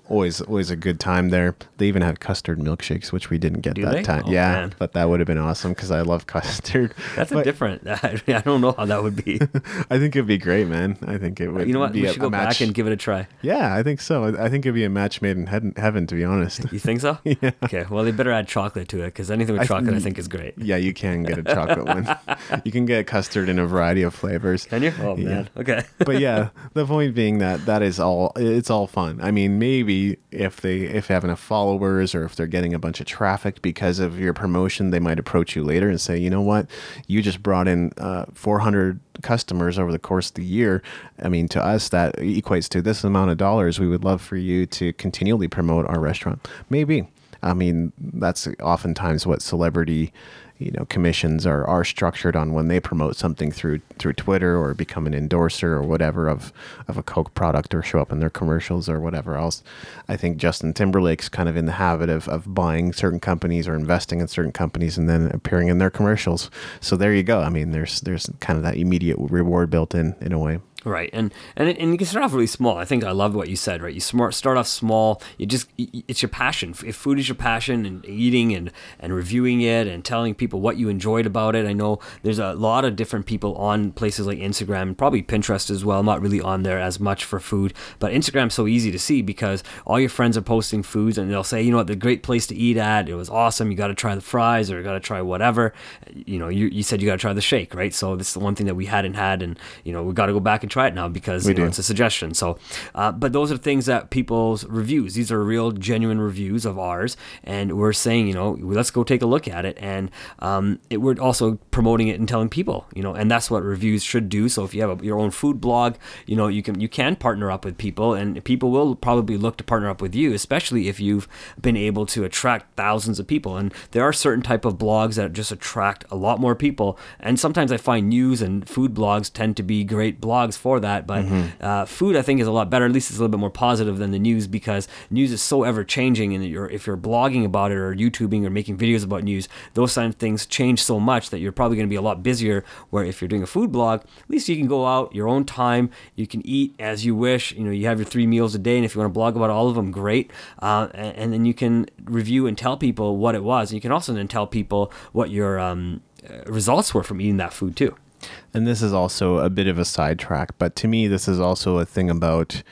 Always, always a good time there. They even had custard milkshakes, which we didn't get Do that they? time. Oh, yeah, man. but that would have been awesome because I love custard. [laughs] That's but, a different. [laughs] I don't know how that would be. [laughs] I think it'd be great, man. I think it would. Be. You know what? we should go back and give it a try. Yeah, I think so. I think it'd be a match made in heaven heaven, to be honest. You think so? Yeah. Okay. Well, they better add chocolate to it because anything with I- chocolate, I think, is great. Yeah, you can get a chocolate one. You can get custard in a variety of flavors. Can you? Oh Yeah. man. Okay. but yeah, the point being that that is all. It's all fun. I mean, maybe if they if they have enough followers or if they're getting a bunch of traffic because of your promotion, they might approach you later and say, you know what, you just brought in uh, 400 customers over the course of the year. I mean, to us that equates to this amount of dollars. We would love for you to continually promote our restaurant. Maybe. I mean, that's oftentimes what celebrity, you know, commissions are, are structured on when they promote something through through Twitter or become an endorser or whatever of of a Coke product or show up in their commercials or whatever else. I think Justin Timberlake's kind of in the habit of, of buying certain companies or investing in certain companies and then appearing in their commercials. So there you go. I mean, there's there's kind of that immediate reward built in in a way. Right, and and and you can start off really small. I think I love what you said. Right, you smart start off small. You just it's your passion. If food is your passion, and eating and and reviewing it and telling people what you enjoyed about it. I know there's a lot of different people on places like Instagram, probably Pinterest as well. I'm not really on there as much for food, but Instagram's so easy to see because all your friends are posting foods, and they'll say, you know what, the great place to eat at. It was awesome. You got to try the fries, or you got to try whatever. You know, you, you said you got to try the shake, right? So this is the one thing that we hadn't had, and you know, we got to go back and try it now because you know, it's a suggestion. So, uh, but those are things that people's reviews. These are real, genuine reviews of ours, and we're saying, you know, let's go take a look at it, and um, it, we're also promoting it and telling people, you know, and that's what reviews should do. So if you have a, your own food blog, you know, you can you can partner up with people, and people will probably look to partner up with you, especially if you've been able to attract thousands of people. And there are certain type of blogs that just attract a lot more people, and sometimes I find news and food blogs tend to be great blogs for that. But uh, food, I think, is a lot better. At least it's a little bit more positive than the news because news is so ever changing, and you're, if you're blogging about it or YouTubing or making videos about news, those kind of things change so much that you're probably going to be a lot busier. Where if you're doing a food blog, at least you can go out your own time, you can eat as you wish. You know, you have your three meals a day, and if you want to blog about all of them, great. Uh, and, and then you can review and tell people what it was. And you can also then tell people what your um, uh, results were from eating that food too. And this is also a bit of a sidetrack, but to me, this is also a thing about,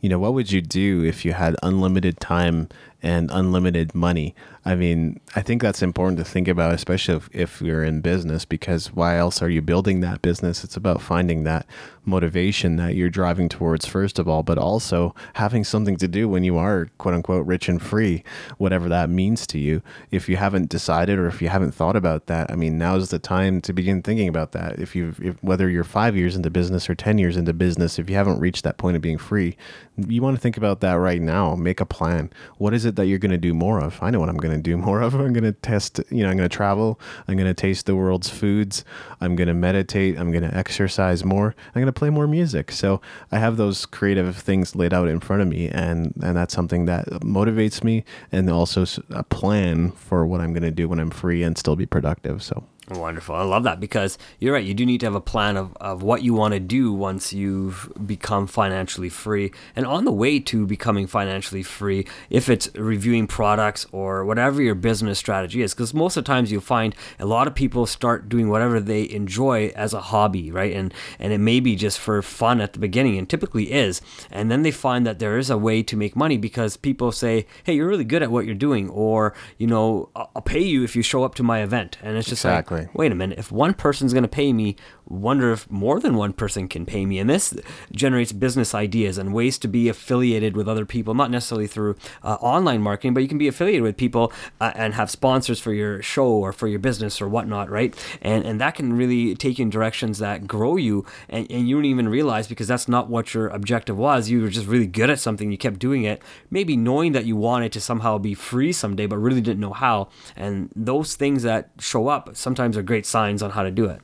you know, what would you do if you had unlimited time and unlimited money? I mean, I think that's important to think about, especially if, if you're in business, because why else are you building that business? It's about finding that motivation that you're driving towards, first of all, but also having something to do when you are, quote unquote, rich and free, whatever that means to you. If you haven't decided or if you haven't thought about that, I mean, now is the time to begin thinking about that. If you, if, whether you're five years into business or 10 years into business, if you haven't reached that point of being free, you want to think about that right now. Make a plan. What is it that you're going to do more of? I know what I'm going to do more of. I'm going to test, you know, I'm going to travel. I'm going to taste the world's foods. I'm going to meditate. I'm going to exercise more. I'm going to play more music. So I have those creative things laid out in front of me, and and that's something that motivates me, and also a plan for what I'm going to do when I'm free and still be productive. So. Wonderful. I love that because you're right. You do need to have a plan of, of what you want to do once you've become financially free. And on the way to becoming financially free, if it's reviewing products or whatever your business strategy is, because most of the times you'll find a lot of people start doing whatever they enjoy as a hobby, right? And, and it may be just for fun at the beginning and typically is. And then they find that there is a way to make money because people say, hey, you're really good at what you're doing. Or, you know, I'll I'll pay you if you show up to my event. And it's just like, Wait a minute, if one person's going to pay me, wonder if more than one person can pay me. And this generates business ideas and ways to be affiliated with other people, not necessarily through uh, online marketing, but you can be affiliated with people uh, and have sponsors for your show or for your business or whatnot, right? And and that can really take you in directions that grow you and, and you don't even realize because that's not what your objective was. You were just really good at something, you kept doing it, maybe knowing that you wanted to somehow be free someday, but really didn't know how. And those things that show up sometimes are great signs on how to do it.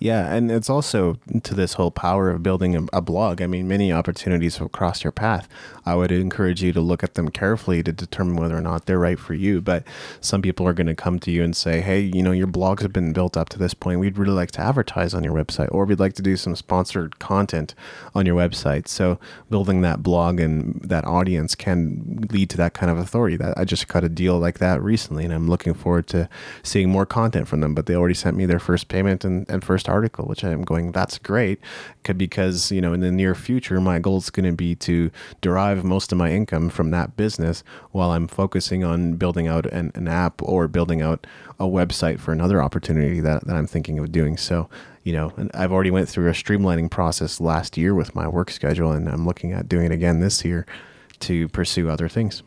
Yeah, and it's also to this whole power of building a, blog. I mean, many opportunities have crossed your path. I would encourage you to look at them carefully to determine whether or not they're right for you. But some people are going to come to you and say, "Hey, you know, your blogs have been built up to this point. We'd really like to advertise on your website, or we'd like to do some sponsored content on your website." So, building that blog and that audience can lead to that kind of authority. That I just cut a deal like that recently, and I'm looking forward to seeing more content from them. But they already sent me their first payment and, and first article, which I'm going, that's great. Because, you know, in the near future, my goal is going to be to derive most of my income from that business while I'm focusing on building out an, an app or building out a website for another opportunity that, that I'm thinking of doing. So, you know, I've already went through a streamlining process last year with my work schedule, and I'm looking at doing it again this year to pursue other things.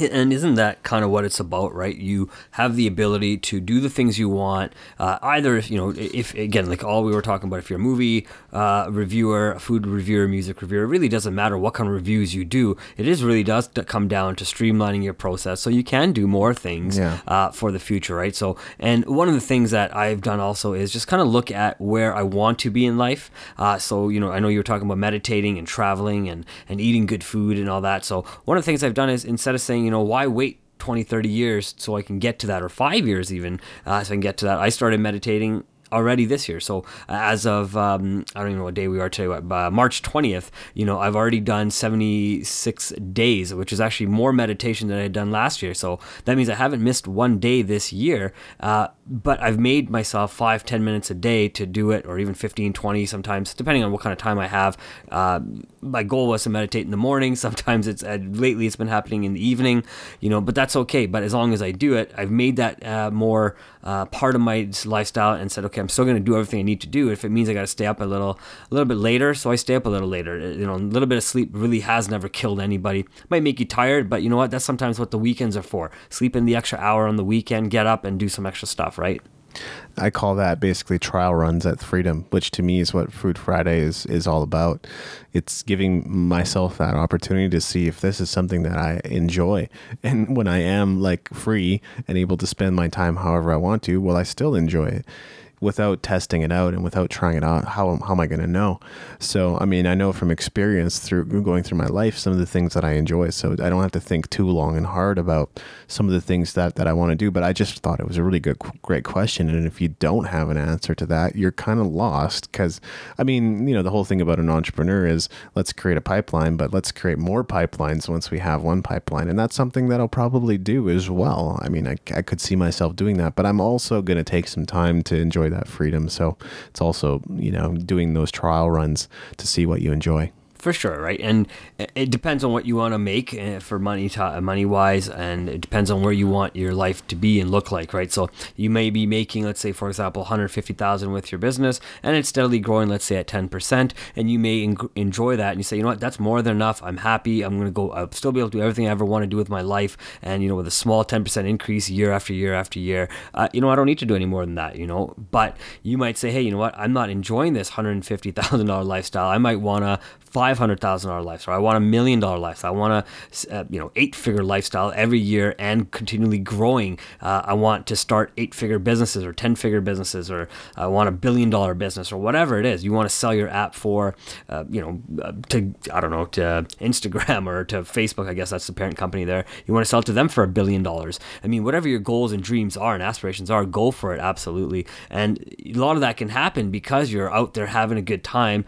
And isn't that kind of what it's about, right? You have the ability to do the things you want. Uh, either, if you know, if again, like all we were talking about, if you're a movie uh, reviewer, a food reviewer, music reviewer, it really doesn't matter what kind of reviews you do. It is really does come down to streamlining your process so you can do more things Yeah. uh, for the future, right? So, and one of the things that I've done also is just kind of look at where I want to be in life. Uh, so, you know, I know you were talking about meditating and traveling and, and eating good food and all that. So, one of the things I've done is instead of saying, you know, why wait 20, 30 years so I can get to that, or five years even, uh, so I can get to that, I started meditating already this year. So uh, as of um, I don't even know what day we are today, but uh, March 20th, you know, I've already done 76 days, which is actually more meditation than I had done last year. So that means I haven't missed one day this year. Uh, but I've made myself five, 10 minutes a day to do it, or even 15, 20 sometimes, depending on what kind of time I have. Uh, my goal was to meditate in the morning. [laughs] Sometimes it's uh, lately it's been happening in the evening, you know, but that's okay. But as long as I do it, I've made that uh, more uh, part of my lifestyle and said, okay, I'm still going to do everything I need to do. If it means I got to stay up a little, a little bit later, so I stay up a little later. You know, a little bit of sleep really has never killed anybody. Might make you tired, but you know what? That's sometimes what the weekends are for. Sleep in the extra hour on the weekend, get up and do some extra stuff, right? I call that basically trial runs at freedom, which to me is what Food Friday is is all about. It's giving myself that opportunity to see if this is something that I enjoy. And when I am like free and able to spend my time however I want to, well I still enjoy it. Without testing it out and without trying it out, how, how am I going to know? So, I mean, I know from experience through going through my life some of the things that I enjoy. So, I don't have to think too long and hard about some of the things that, that I want to do. But I just thought it was a really good, great question. And if you don't have an answer to that, you're kind of lost. Because, I mean, you know, the whole thing about an entrepreneur is let's create a pipeline, but let's create more pipelines once we have one pipeline. And that's something that I'll probably do as well. I mean, I, I could see myself doing that, but I'm also going to take some time to enjoy that freedom. So it's also, you know, doing those trial runs to see what you enjoy. For sure, right? And it depends on what you want to make uh, for money, money wise, and it depends on where you want your life to be and look like, right? So you may be making, let's say, for example, 150,000 with your business, and it's steadily growing, let's say, at 10%, and you may en- enjoy that, and you say, you know what, that's more than enough. I'm happy. I'm to go. I'll still be able to do everything I ever want to do with my life, and you know, with a small 10% increase year after year after year, uh, you know, I don't need to do any more than that, you know. But you might say, hey, you know what, I'm not enjoying this $150,000 lifestyle. I might want to five hundred thousand dollar lifestyle. I want a million dollar lifestyle. I want a uh, you know eight figure lifestyle every year and continually growing. Uh, I want to start eight figure businesses or ten figure businesses, or I want a billion dollar business or whatever it is. You want to sell your app for uh, you know uh, to I don't know to Instagram or to Facebook. I guess that's the parent company there. You want to sell it to them for a billion dollars. I mean, whatever your goals and dreams are and aspirations are, go for it absolutely. And a lot of that can happen because you're out there having a good time,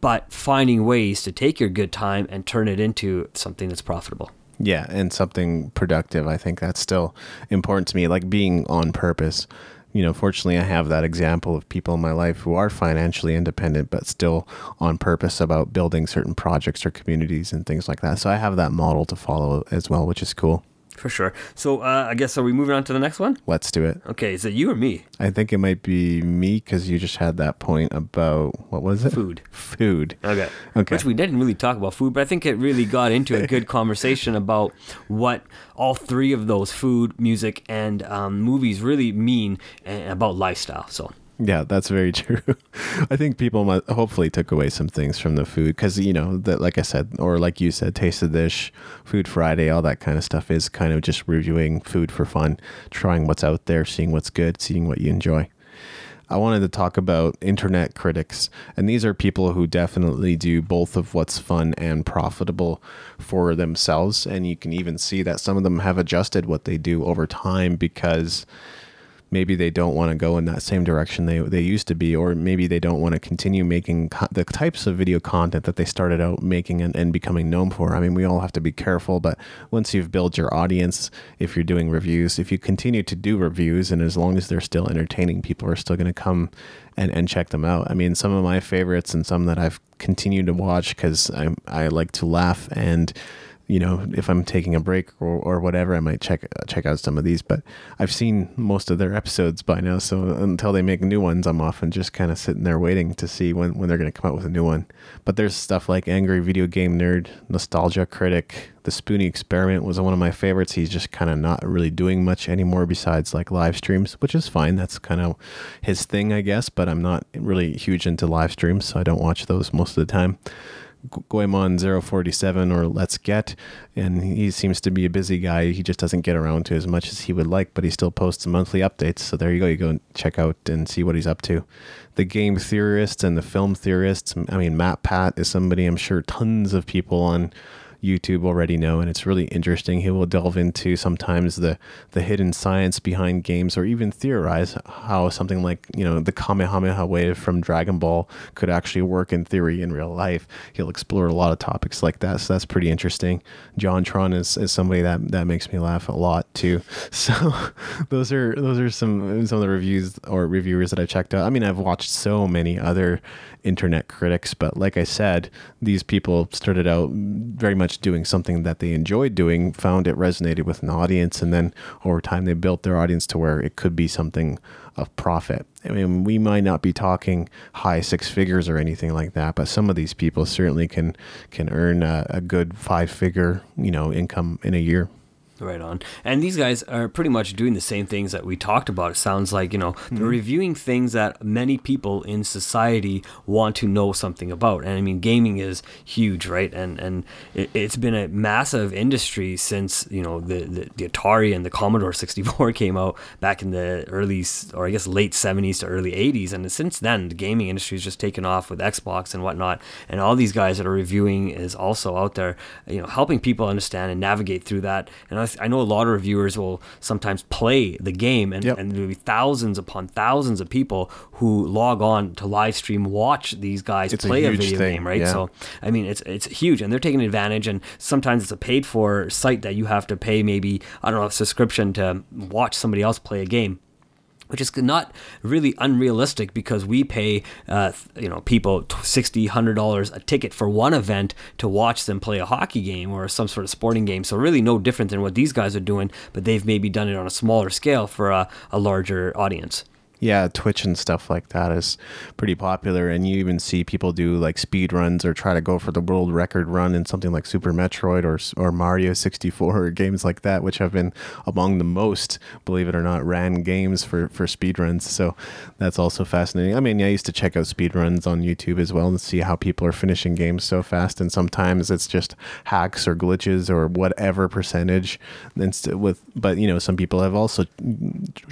but finding ways ways to take your good time and turn it into something that's profitable. Yeah, and something productive. I think that's still important to me, like being on purpose. You know, fortunately, I have that example of people in my life who are financially independent, but still on purpose about building certain projects or communities and things like that. So I have that model to follow as well, which is cool. For sure. So uh, I guess are we moving on to the next one? Let's do it. Okay, is it you or me? I think it might be me because you just had that point about what was it? Food. Food. Okay. Okay. Which we didn't really talk about food, but I think it really got into a good [laughs] conversation about what all three of those food, music, and um, movies really mean uh, about lifestyle. So. Yeah, that's very [laughs] true. I think people might hopefully took away some things from the food because you know that, like I said, or like you said, Taste of Dish, Food Friday, all that kind of stuff is kind of just reviewing food for fun, trying what's out there, seeing what's good, seeing what you enjoy. I wanted to talk about internet critics, and these are people who definitely do both of what's fun and profitable for themselves. And you can even see that some of them have adjusted what they do over time because maybe they don't want to go in that same direction they, they used to be, or maybe they don't want to continue making co- the types of video content that they started out making and, and becoming known for. I mean, we all have to be careful, but once you've built your audience, if you're doing reviews, if you continue to do reviews, and as long as they're still entertaining, people are still going to come and, and check them out. I mean, some of my favorites and some that I've continued to watch because I, I like to laugh and you know, if I'm taking a break or, or whatever, I might check uh, check out some of these. But I've seen most of their episodes by now, so until they make new ones, I'm often just kind of sitting there waiting to see when, when they're going to come out with a new one. But there's stuff like Angry Video Game Nerd, Nostalgia Critic, The Spoony Experiment was one of my favorites. He's just kind of not really doing much anymore besides like live streams, which is fine. That's kind of his thing, I guess. But I'm not really huge into live streams, so I don't watch those most of the time. Goemon 047 or Let's Get, and he seems to be a busy guy. He just doesn't get around to as much as he would like, but he still posts monthly updates. So there you go. You go and check out and see what he's up to. The game theorists and the film theorists. I mean, MatPat is somebody I'm sure tons of people on YouTube already know, and it's really interesting. He will delve into sometimes the the hidden science behind games, or even theorize how something like you know the Kamehameha wave from Dragon Ball could actually work in theory in real life. He'll explore a lot of topics like that, so that's pretty interesting. JonTron is, is somebody that that makes me laugh a lot too. [laughs] So those are those are some some of the reviews or reviewers that I checked out. I mean, I've watched so many other internet critics, but like I said, these people started out very much much doing something that they enjoyed doing, found it resonated with an audience, and then over time they built their audience to where it could be something of profit. I mean, we might not be talking high six figures or anything like that, but some of these people certainly can can earn a, a good five figure, you know, income in a year. Right on. And these guys are pretty much doing the same things that we talked about. It sounds like, you know, mm-hmm. they're reviewing things that many people in society want to know something about. And I mean, gaming is huge, right? And and it, has been a massive industry since, you know, the, the, the, Atari and the Commodore [laughs] 64 came out back in the early, or I guess late 70s to early 80s. And since then, the gaming industry has just taken off with Xbox and whatnot. And all these guys that are reviewing is also out there, you know, helping people understand and navigate through that. And I I know a lot of reviewers will sometimes play the game, and, yep. and there'll be thousands upon thousands of people who log on to live stream watch these guys it's play a, a video thing. game, right? Yeah. So I mean, it's it's huge, and they're taking advantage. And sometimes it's a paid for site that you have to pay maybe I don't know a subscription to watch somebody else play a game which is not really unrealistic because we pay uh, you know people 60 100 dollars a ticket for one event to watch them play a hockey game or some sort of sporting game. So really no different than what these guys are doing but they've maybe done it on a smaller scale for a, a larger audience yeah, Twitch and stuff like that is pretty popular, and you even see people do like speed runs or try to go for the world record run in something like Super Metroid or or Mario 64 or games like that, which have been among the most, believe it or not, ran games for for speed runs. So that's also fascinating. I mean, I used to check out speed runs on YouTube as well and see how people are finishing games so fast, and sometimes it's just hacks or glitches or whatever percentage. With but you know, some people have also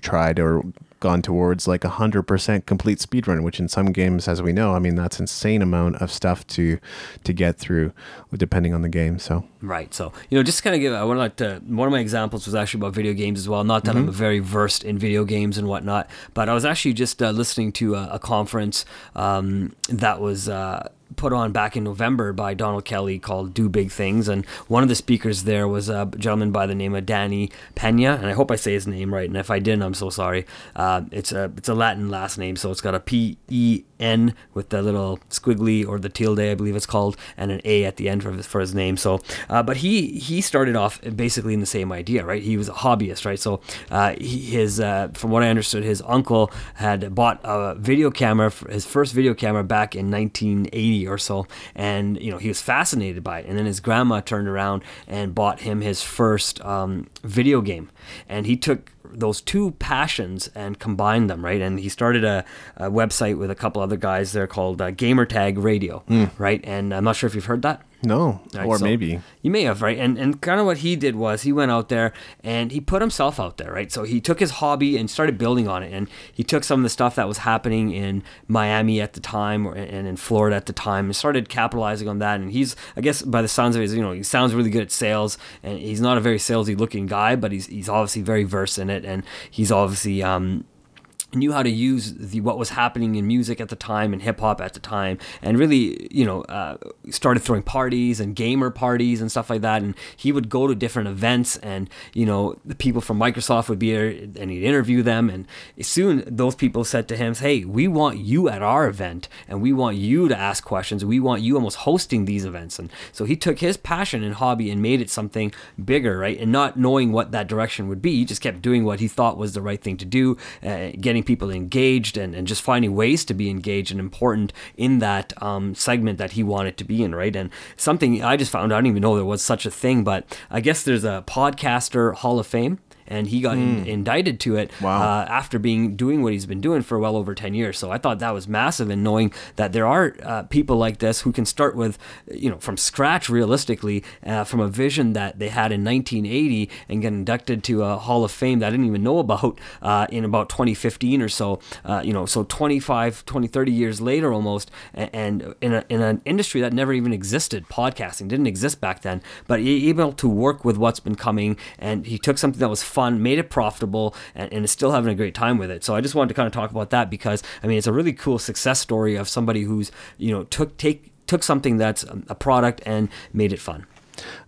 tried or gone towards like a hundred percent complete speedrun, which in some games, as we know, I mean that's insane amount of stuff to to get through, depending on the game. So right. So you know, just kind of give. I want to. One of my examples was actually about video games as well. Not that mm-hmm. I'm very versed in video games and whatnot, but I was actually just uh, listening to a, a conference um, that was. Uh, put on back in November by Donald Kelly called Do Big Things. And one of the speakers there was a gentleman by the name of Danny Pena. And I hope I say his name right. And if I didn't, I'm so sorry. Uh, it's, a, it's a Latin last name. So it's got a P E N with the little squiggly or the tilde, I believe it's called, and an A at the end for his, for his name. So, uh, but he he started off basically in the same idea, right? He was a hobbyist, right? So, uh, his uh, from what I understood, his uncle had bought a video camera, his first video camera back in 1980 or so, and you know he was fascinated by it. And then his grandma turned around and bought him his first um, video game, and he took those two passions and combined them, right? And he started a, a website with a couple other guys there called uh, Gamertag Radio, mm. right? And I'm not sure if you've heard that. No, right, or so maybe you may have, right? And and kind of what he did was he went out there and he put himself out there, right? So he took his hobby and started building on it, and he took some of the stuff that was happening in Miami at the time or, and in Florida at the time, and started capitalizing on that. And he's, I guess, by the sounds of his, you know, he sounds really good at sales, and he's not a very salesy looking guy, but he's he's obviously very versed in it it, and he's obviously um, knew how to use the what was happening in music at the time and hip hop at the time, and really, you know, uh, started throwing parties and gamer parties and stuff like that. And he would go to different events, and you know, the people from Microsoft would be there, and he'd interview them. And soon, those people said to him, "Hey, we want you at our event, and we want you to ask questions. We want you almost hosting these events." And so he took his passion and hobby and made it something bigger, right? And not knowing what that direction would be, he just kept doing what he thought was the right thing to do, uh, getting people engaged and, and just finding ways to be engaged and important in that um, segment that he wanted to be in, right? And something I just found, I didn't even know there was such a thing, but I guess there's a podcaster Hall of Fame and he got in, indicted to it Wow. uh, after being doing what he's been doing for well over 10 years so i thought that was massive and knowing that there are uh, people like this who can start with you know from scratch realistically uh, from a vision that they had in 1980 and get inducted to a hall of fame that i didn't even know about uh, in about 2015 or so uh, you know so 25 20 30 years later almost and in, a, in an industry that never even existed podcasting didn't exist back then but he able to work with what's been coming and he took something that was fun made it profitable and, and is still having a great time with it so i just wanted to kind of talk about that because i mean it's a really cool success story of somebody who's you know took take took something that's um, a product and made it fun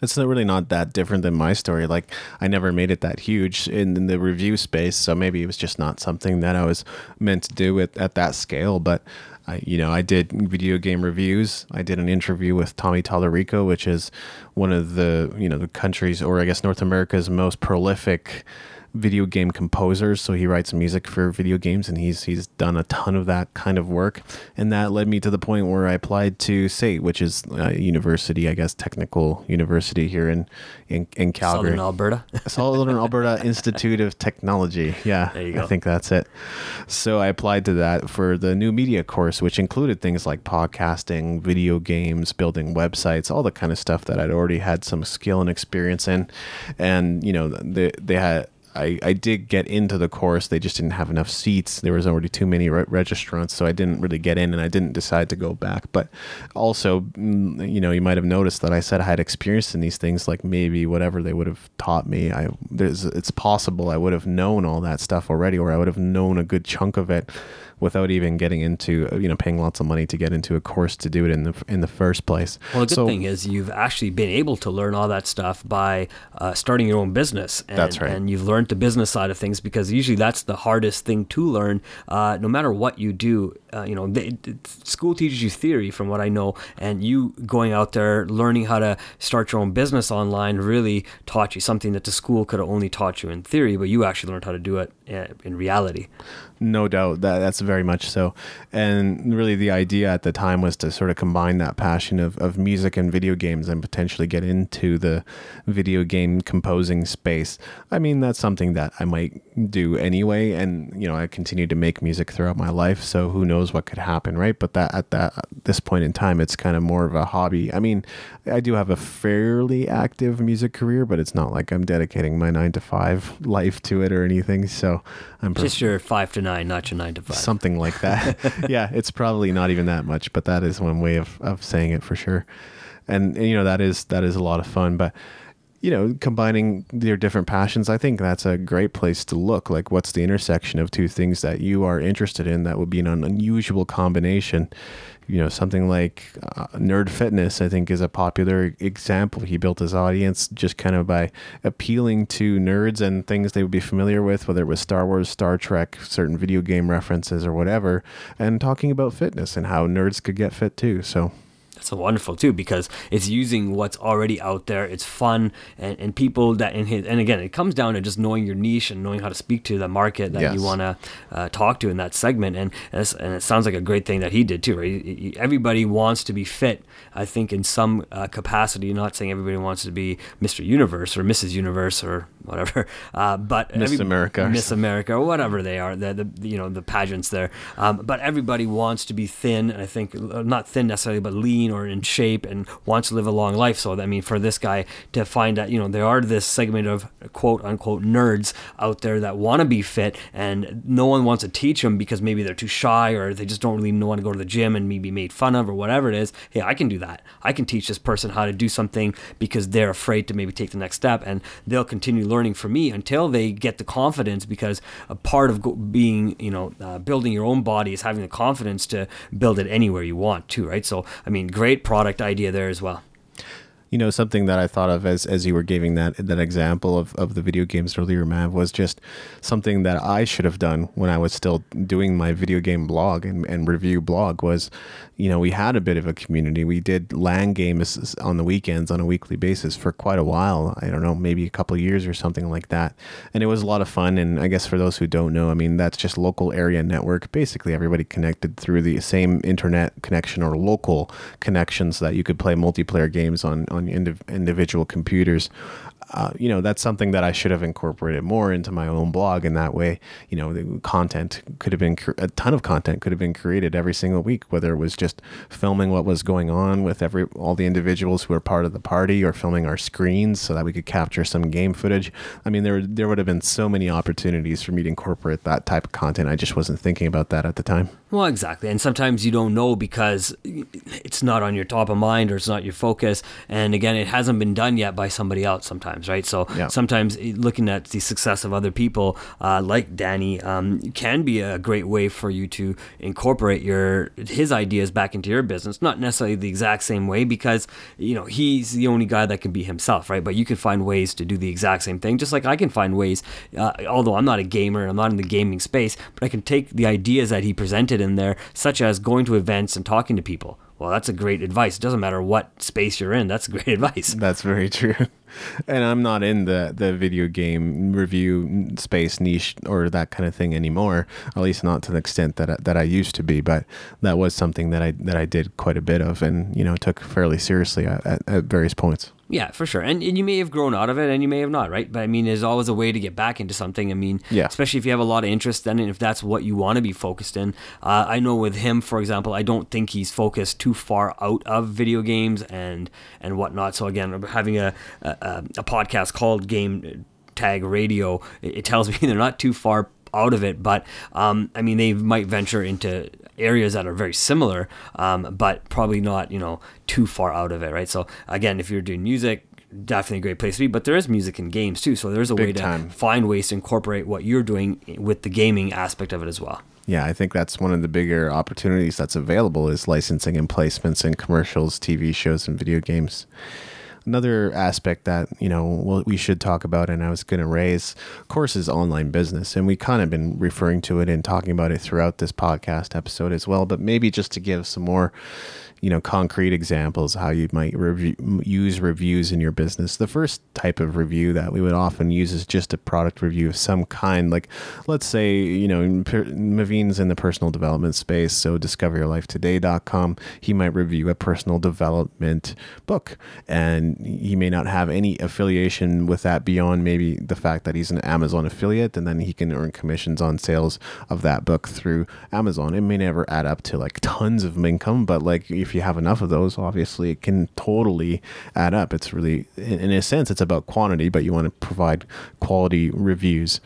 It's not really not that different than my story. Like I never made it that huge in, in the review space, so maybe it was just not something that I was meant to do at, at that scale. But I, you know, I did video game reviews. I did an interview with Tommy Tallarico, which is one of the you know the country's or I guess North America's most prolific video game composers so he writes music for video games and he's he's done a ton of that kind of work and that led me to the point where I applied to SAIT which is a university I guess technical university here in in, in Calgary southern alberta [laughs] Southern Alberta Institute of Technology. Yeah, There you I think that's it. So I applied to that for the new media course, which included things like podcasting, video games, building websites, all the kind of stuff that I'd already had some skill and experience in. And you know, they they had. I, I did get into the course. They just didn't have enough seats. There was already too many re- registrants, so I didn't really get in, and I didn't decide to go back. But also, mm, you know, you might have noticed that I said I had experience in these things. Like maybe whatever they would have taught me, I there's it's possible I would have known all that stuff already, or I would have known a good chunk of it without even getting into you know paying lots of money to get into a course to do it in the in the first place. Well, the good So- thing is you've actually been able to learn all that stuff by uh, starting your own business. And, That's right. And you've learned the business side of things because usually that's the hardest thing to learn. Uh, no matter what you do, uh, you know, they, school teaches you theory, from what I know, and you going out there learning how to start your own business online really taught you something that the school could have only taught you in theory, but you actually learned how to do it uh, in reality. No doubt that that's very much so. And really the idea at the time was to sort of combine that passion of, of music and video games and potentially get into the video game composing space. I mean, that's something that I might do anyway. And, you know, I continue to make music throughout my life. So who knows what could happen, right? But that at that at this point in time, it's kind of more of a hobby. I mean, I do have a fairly active music career, but it's not like I'm dedicating my nine to five life to it or anything. So I'm Just your five to nine, not your nine to five. something like that. [laughs] yeah, it's probably not even that much, but that is one way of, of saying it for sure. And, and, you know that is that is a lot of fun, but you know combining your different passions, I think that's a great place to look. Like, what's the intersection of two things that you are interested in that would be an unusual combination? You know, something like uh, nerd fitness, I think, is a popular example. He built his audience just kind of by appealing to nerds and things they would be familiar with, whether it was Star Wars, Star Trek, certain video game references, or whatever, and talking about fitness and how nerds could get fit too. So, That's wonderful too because it's using what's already out there. It's fun and, and people that in his and again it comes down to just knowing your niche and knowing how to speak to the market that Yes. you want to uh, talk to in that segment. And and, and it sounds like a great thing that he did too. Right? He- he- Everybody wants to be fit. I think in some uh, capacity. Not saying everybody wants to be Mr. Universe or Mrs. Universe or whatever, [laughs] uh, but Miss America or Miss America or whatever they are. The, the you know the pageants there. Um, but everybody wants to be thin. and I think uh, not thin necessarily, but lean or in shape and wants to live a long life. So I mean, for this guy to find that you know there are this segment of quote unquote nerds out there that want to be fit, and no one wants to teach them because maybe they're too shy or they just don't really know want to go to the gym and maybe made fun of or whatever it is. Hey, I can do that. I can teach this person how to do something because they're afraid to maybe take the next step, and they'll continue learning learning for me until they get the confidence because a part of being, you know, uh, building your own body is having the confidence to build it anywhere you want to, right? So, I mean, great product idea there as well. You know, something that I thought of as, as you were giving that that example of, of the video games earlier, Mav, was just something that I should have done when I was still doing my video game blog and, and review blog was, you know, we had a bit of a community. We did LAN games on the weekends on a weekly basis for quite a while. I don't know, maybe a couple years or something like that. And it was a lot of fun. And I guess for those who don't know, I mean, that's just local area network. Basically, everybody connected through the same internet connection or local connections that you could play multiplayer games on, on indiv- individual computers. Uh, you know, that's something that I should have incorporated more into my own blog. In that way, you know, the content could have been a ton of content could have been created every single week, whether it was just filming what was going on with every all the individuals who were part of the party, or filming our screens so that we could capture some game footage. I mean, there there would have been so many opportunities for me to incorporate that type of content. I just wasn't thinking about that at the time. Well, exactly. And sometimes you don't know because it's not on your top of mind or it's not your focus. And again, it hasn't been done yet by somebody else sometimes, right? So Yeah. sometimes looking at the success of other people, uh, like Danny, um, can be a great way for you to incorporate your his ideas back into your business. Not necessarily the exact same way because you know he's the only guy that can be himself, right? But you can find ways to do the exact same thing, just like I can find ways. Uh, although I'm not a gamer, and I'm not in the gaming space, but I can take the ideas that he presented in there, such as going to events and talking to people. Well, that's a great advice. It doesn't matter what space you're in. That's [laughs] great advice. That's very true. [laughs] And I'm not in the, the video game review space niche or that kind of thing anymore. At least not to the extent that I, that I used to be. But that was something that I that I did quite a bit of, and you know took fairly seriously at, at, at various points. Yeah, for sure. And, and you may have grown out of it and you may have not, right? But I mean, there's always a way to get back into something. I mean, Yeah. especially if you have a lot of interest then and if that's what you want to be focused in. Uh, I know with him, for example, I don't think he's focused too far out of video games and, and whatnot. So again, having a, a, a a podcast called Game Tag Radio, it, it tells me [laughs] they're not too far out of it, but um, I mean, they might venture into areas that are very similar, um, but probably not, you know, too far out of it, right? So again, if you're doing music, definitely a great place to be. But there is music in games too, so there's a way to time. find ways to incorporate what you're doing with the gaming aspect of it as well. Yeah, I think that's one of the bigger opportunities that's available is licensing and placements in commercials, TV shows, and video games. Another aspect that you know we should talk about, and I was going to raise, of course, is online business, and we kind of been referring to it and talking about it throughout this podcast episode as well. But maybe just to give some more, you know, concrete examples how you might review, use reviews in your business. The first type of review that we would often use is just a product review of some kind. Like, let's say, you know, Maveen's in the personal development space, so discoveryourlifetoday.com. He might review a personal development book, and he may not have any affiliation with that beyond maybe the fact that he's an Amazon affiliate, and then he can earn commissions on sales of that book through Amazon. It may never add up to like tons of income, but like if you have enough of those, obviously it can totally add up. It's really, in a sense, it's about quantity, but you want to provide quality reviews.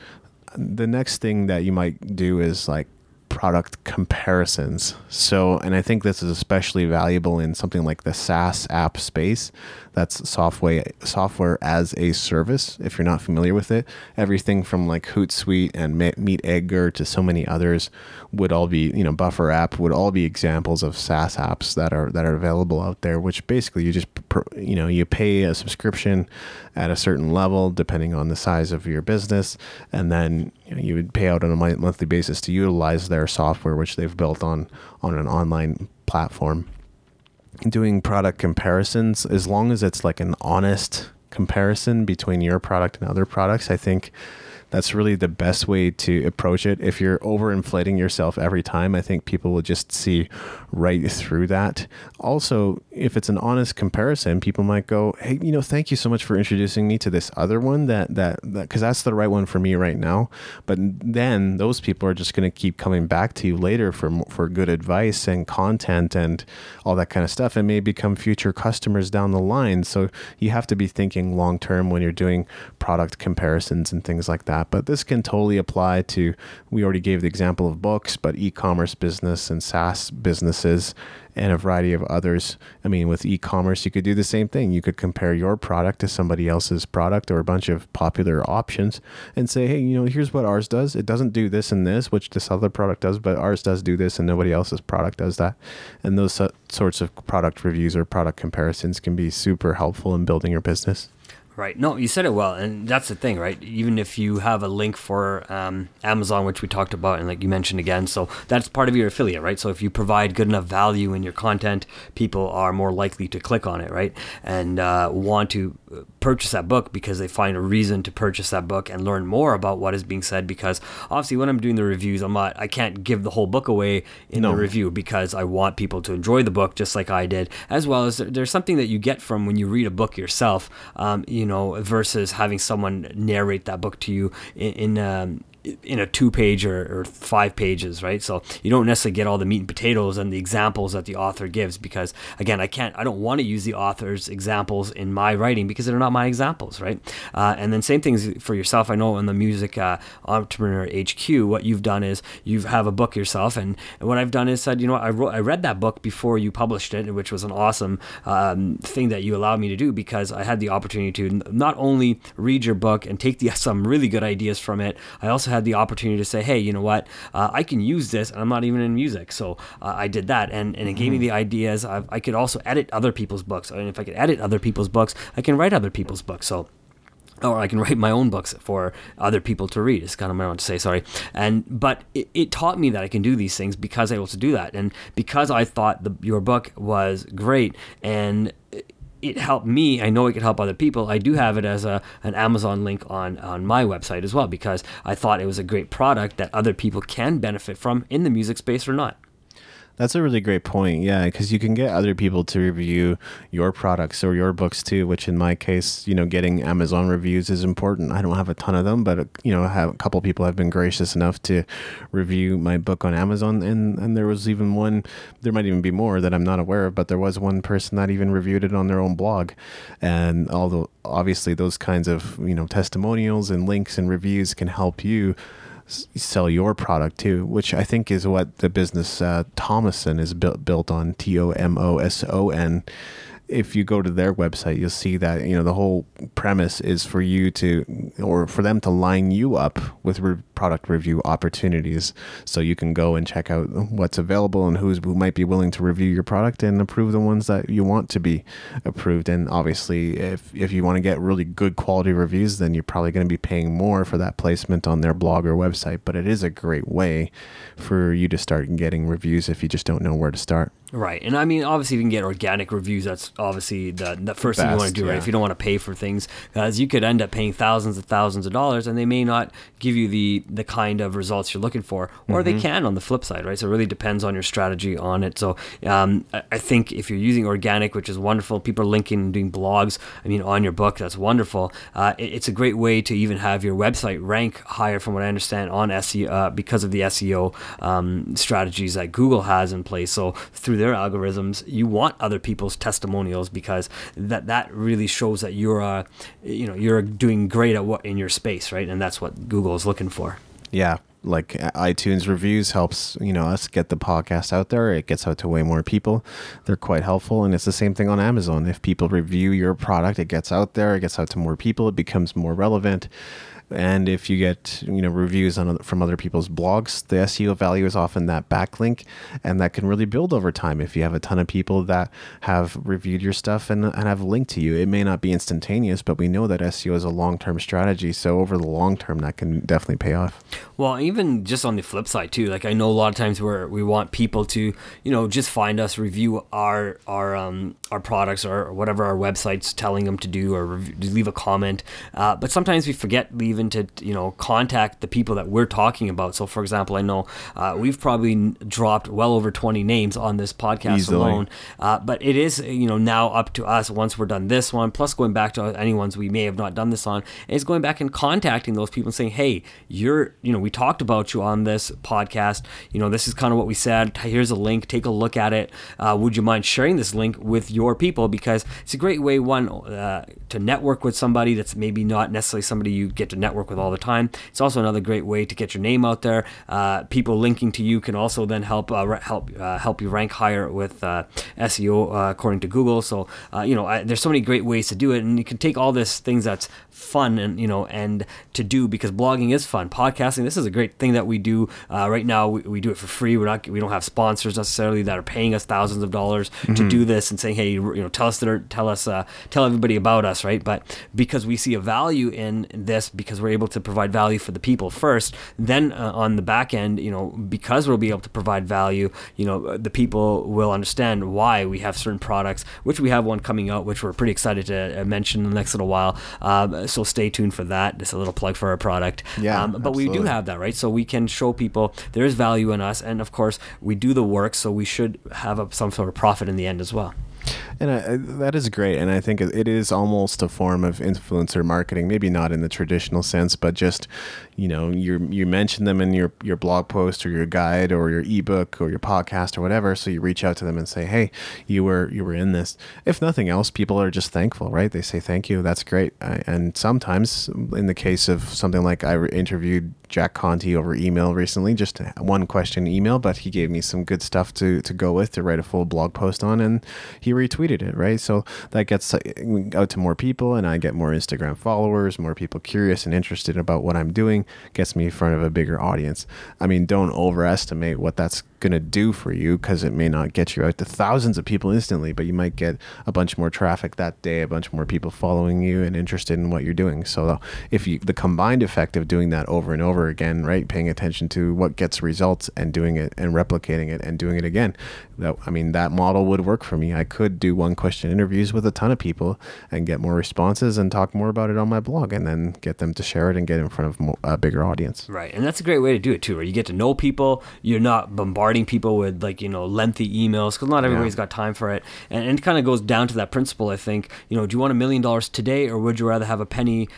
The next thing that you might do is like product comparisons. So, and I think this is especially valuable in something like the SaaS app space. That's software software as a service. If you're not familiar with it, everything from like Hootsuite and Meet Edgar to so many others would all be, you know, Buffer app would all be examples of SaaS apps that are that are available out there. Which basically you just, you know, you pay a subscription at a certain level depending on the size of your business, and then you, know, you would pay out on a monthly basis to utilize their software, which they've built on on an online platform. Doing product comparisons as long as it's like an honest comparison between your product and other products i think that's really the best way to approach it. If you're overinflating yourself every time i think people will just see right through that. Also if it's an honest comparison people might go hey you know thank you so much for introducing me to this other one that that because that's the right one for me right now. But then those people are just going to keep coming back to you later for for good advice and content and all that kind of stuff. And may become future customers down the line. So you have to be thinking long term when you're doing product comparisons and things like that that. But this can totally apply to, we already gave the example of books, but e commerce business and SaaS businesses and a variety of others. I mean, with e commerce, you could do the same thing. You could compare your product to somebody else's product or a bunch of popular options and say, hey, you know, here's what ours does. It doesn't do this and this, which this other product does, but ours does do this and nobody else's product does that. And those sorts of product reviews or product comparisons can be super helpful in building your business. Right. No, you said it well, and that's the thing, right? Even if you have a link for um, Amazon, which we talked about, and like you mentioned again, so that's part of your affiliate, right? So if you provide good enough value in your content, people are more likely to click on it, right? And uh, want to purchase that book because they find a reason to purchase that book and learn more about what is being said. Because obviously, when I'm doing the reviews, I'm not, I can't give the whole book away in no. the review because I want people to enjoy the book just like I did, as well as there's something that you get from when you read a book yourself. Um, you know, versus having someone narrate that book to you in, in um, in a two page or, or, five pages, right? So you don't necessarily get all the meat and potatoes and the examples that the author gives because again, I can't, I don't want to use the author's examples in my writing because they're not my examples, right? Uh, and then same things for yourself. I know in the music uh, entrepreneur HQ, what you've done is you have a book yourself, and, and what I've done is said, you know, I wrote, I read that book before you published it, which was an awesome um, thing that you allowed me to do because I had the opportunity to not only read your book and take the, [laughs] some really good ideas from it, I also had the opportunity to say, hey, you know what, uh, I can use this, and I'm not even in music, so uh, I did that, and and it gave me mm-hmm. the ideas. i I could also edit other people's books, and if I could edit other people's books, I can write other people's books. So or I can write my own books for other people to read. It's kind of what I want to say, sorry. And but it, it, taught me that I can do these things because I was able to do that, and because I thought the, your book was great, and it helped me. I know it could help other people. I do have it as a an Amazon link on on my website as well because I thought it was a great product that other people can benefit from in the music space or not. That's a really great point. Yeah, because you can get other people to review your products or your books too. Which in my case, you know, getting Amazon reviews is important. I don't have a ton of them, but you know, a couple people have been gracious enough to review my book on Amazon, and and there was even one. There might even be more that I'm not aware of, but there was one person that even reviewed it on their own blog, and although obviously those kinds of you know testimonials and links and reviews can help you sell your product too, which I think is what the business uh, Tomoson is built built on T O M O S O N. If you go to their website, you'll see that you know the whole premise is for you to or for them to line you up with re- product review opportunities, so you can go and check out what's available and who's who might be willing to review your product and approve the ones that you want to be approved. And obviously, if if you want to get really good quality reviews, then you're probably going to be paying more for that placement on their blog or website. But it is a great way for you to start getting reviews if you just don't know where to start. Right, and I mean, obviously, you can get organic reviews. That's obviously the, the first Best, thing you want to do, yeah. right? If you don't want to pay for things, because you could end up paying thousands and thousands of dollars, and they may not give you the the kind of results you're looking for, or mm-hmm. they can on the flip side, right? So it really depends on your strategy on it. So um, I, think if you're using organic, which is wonderful, people are linking and doing blogs. I mean, on your book, that's wonderful. Uh, it, it's a great way to even have your website rank higher, from what I understand, on SEO uh, because of the SEO um, strategies that Google has in place. So through their algorithms, you want other people's testimonials because that that really shows that you're uh, you know you're doing great at what in your space, right? And that's what Google is looking for. Yeah, like uh, iTunes reviews helps you know us get the podcast out there. It gets out to way more people. They're quite helpful, and it's the same thing on Amazon. If people review your product, it gets out there. It gets out to more people. It becomes more relevant and if you get you know reviews on from other people's blogs the seo value is often that backlink and that can really build over time if you have a ton of people that have reviewed your stuff and, and have linked to you. It may not be instantaneous but we know that seo is a long-term strategy so over the long term that can definitely pay off. Well even just on the flip side too like i know a lot of times where we want people to you know just find us review our our um our products or whatever our website's telling them to do or review, leave a comment. Uh, but sometimes we forget leaving even to you know contact the people that we're talking about. So, for example, I know uh, we've probably dropped well over 20 names on this podcast Easily. alone, uh, but it is you know now up to us once we're done this one, plus going back to any ones we may have not done this on, is going back and contacting those people and saying, hey, you're you know we talked about you on this podcast. You know this is kind of what we said. Here's a link. Take a look at it. Uh, would you mind sharing this link with your people because it's a great way one uh, to network with somebody that's maybe not necessarily somebody you get to network network with all the time. It's also another great way to get your name out there. Uh, people linking to you can also then help uh, help uh, help you rank higher with uh, SEO according to Google. So you know, I, there's so many great ways to do it, and you can take all this things that's fun and you know and to do because blogging is fun. Podcasting, this is a great thing that we do right now. We, we, do it for free. We're not we don't have sponsors necessarily that are paying us thousands of dollars mm-hmm. to do this and saying, hey, you know, tell us that tell us tell everybody about us, right? But because we see a value in this, because we're able to provide value for the people first, then uh, on the back end, you know, because we'll be able to provide value, you know, the people will understand why we have certain products, which we have one coming out, which we're pretty excited to uh, mention in the next little while. Um, so stay tuned for that. Just a little plug for our product. Yeah, um, but absolutely. we do have that, right? So we can show people there is value in us, and of course, we do the work, so we should have a, some sort of profit in the end as well. And I, that is great. And I think it is almost a form of influencer marketing, maybe not in the traditional sense, but just, you know, you you mention them in your, your blog post or your guide or your ebook or your podcast or whatever. So you reach out to them and say, hey, you were you were in this. If nothing else, people are just thankful, right? They say thank you. That's great. And sometimes, in the case of something like I interviewed Jack Conte over email recently, just one question email, but he gave me some good stuff to, to go with to write a full blog post on, and he retweeted it, right? So that gets uh, out to more people, and I get more Instagram followers, more people curious and interested about what I'm doing, gets me in front of a bigger audience. I mean, don't overestimate what that's going to do for you because it may not get you out to thousands of people instantly, but you might get a bunch more traffic that day, a bunch more people following you and interested in what you're doing. So if you the combined effect of doing that over and over again, right, paying attention to what gets results and doing it and replicating it and doing it again, that I mean that model would work for me. I could do one question interviews with a ton of people and get more responses and talk more about it on my blog and then get them to share it and get in front of a bigger audience. Right. And that's a great way to do it too, where you get to know people, you're not bombarded bombarding people with like you know lengthy emails because not everybody's yeah. got time for it. And, and it kind of goes down to that principle i think. You know do you want a million dollars today or would you rather have a penny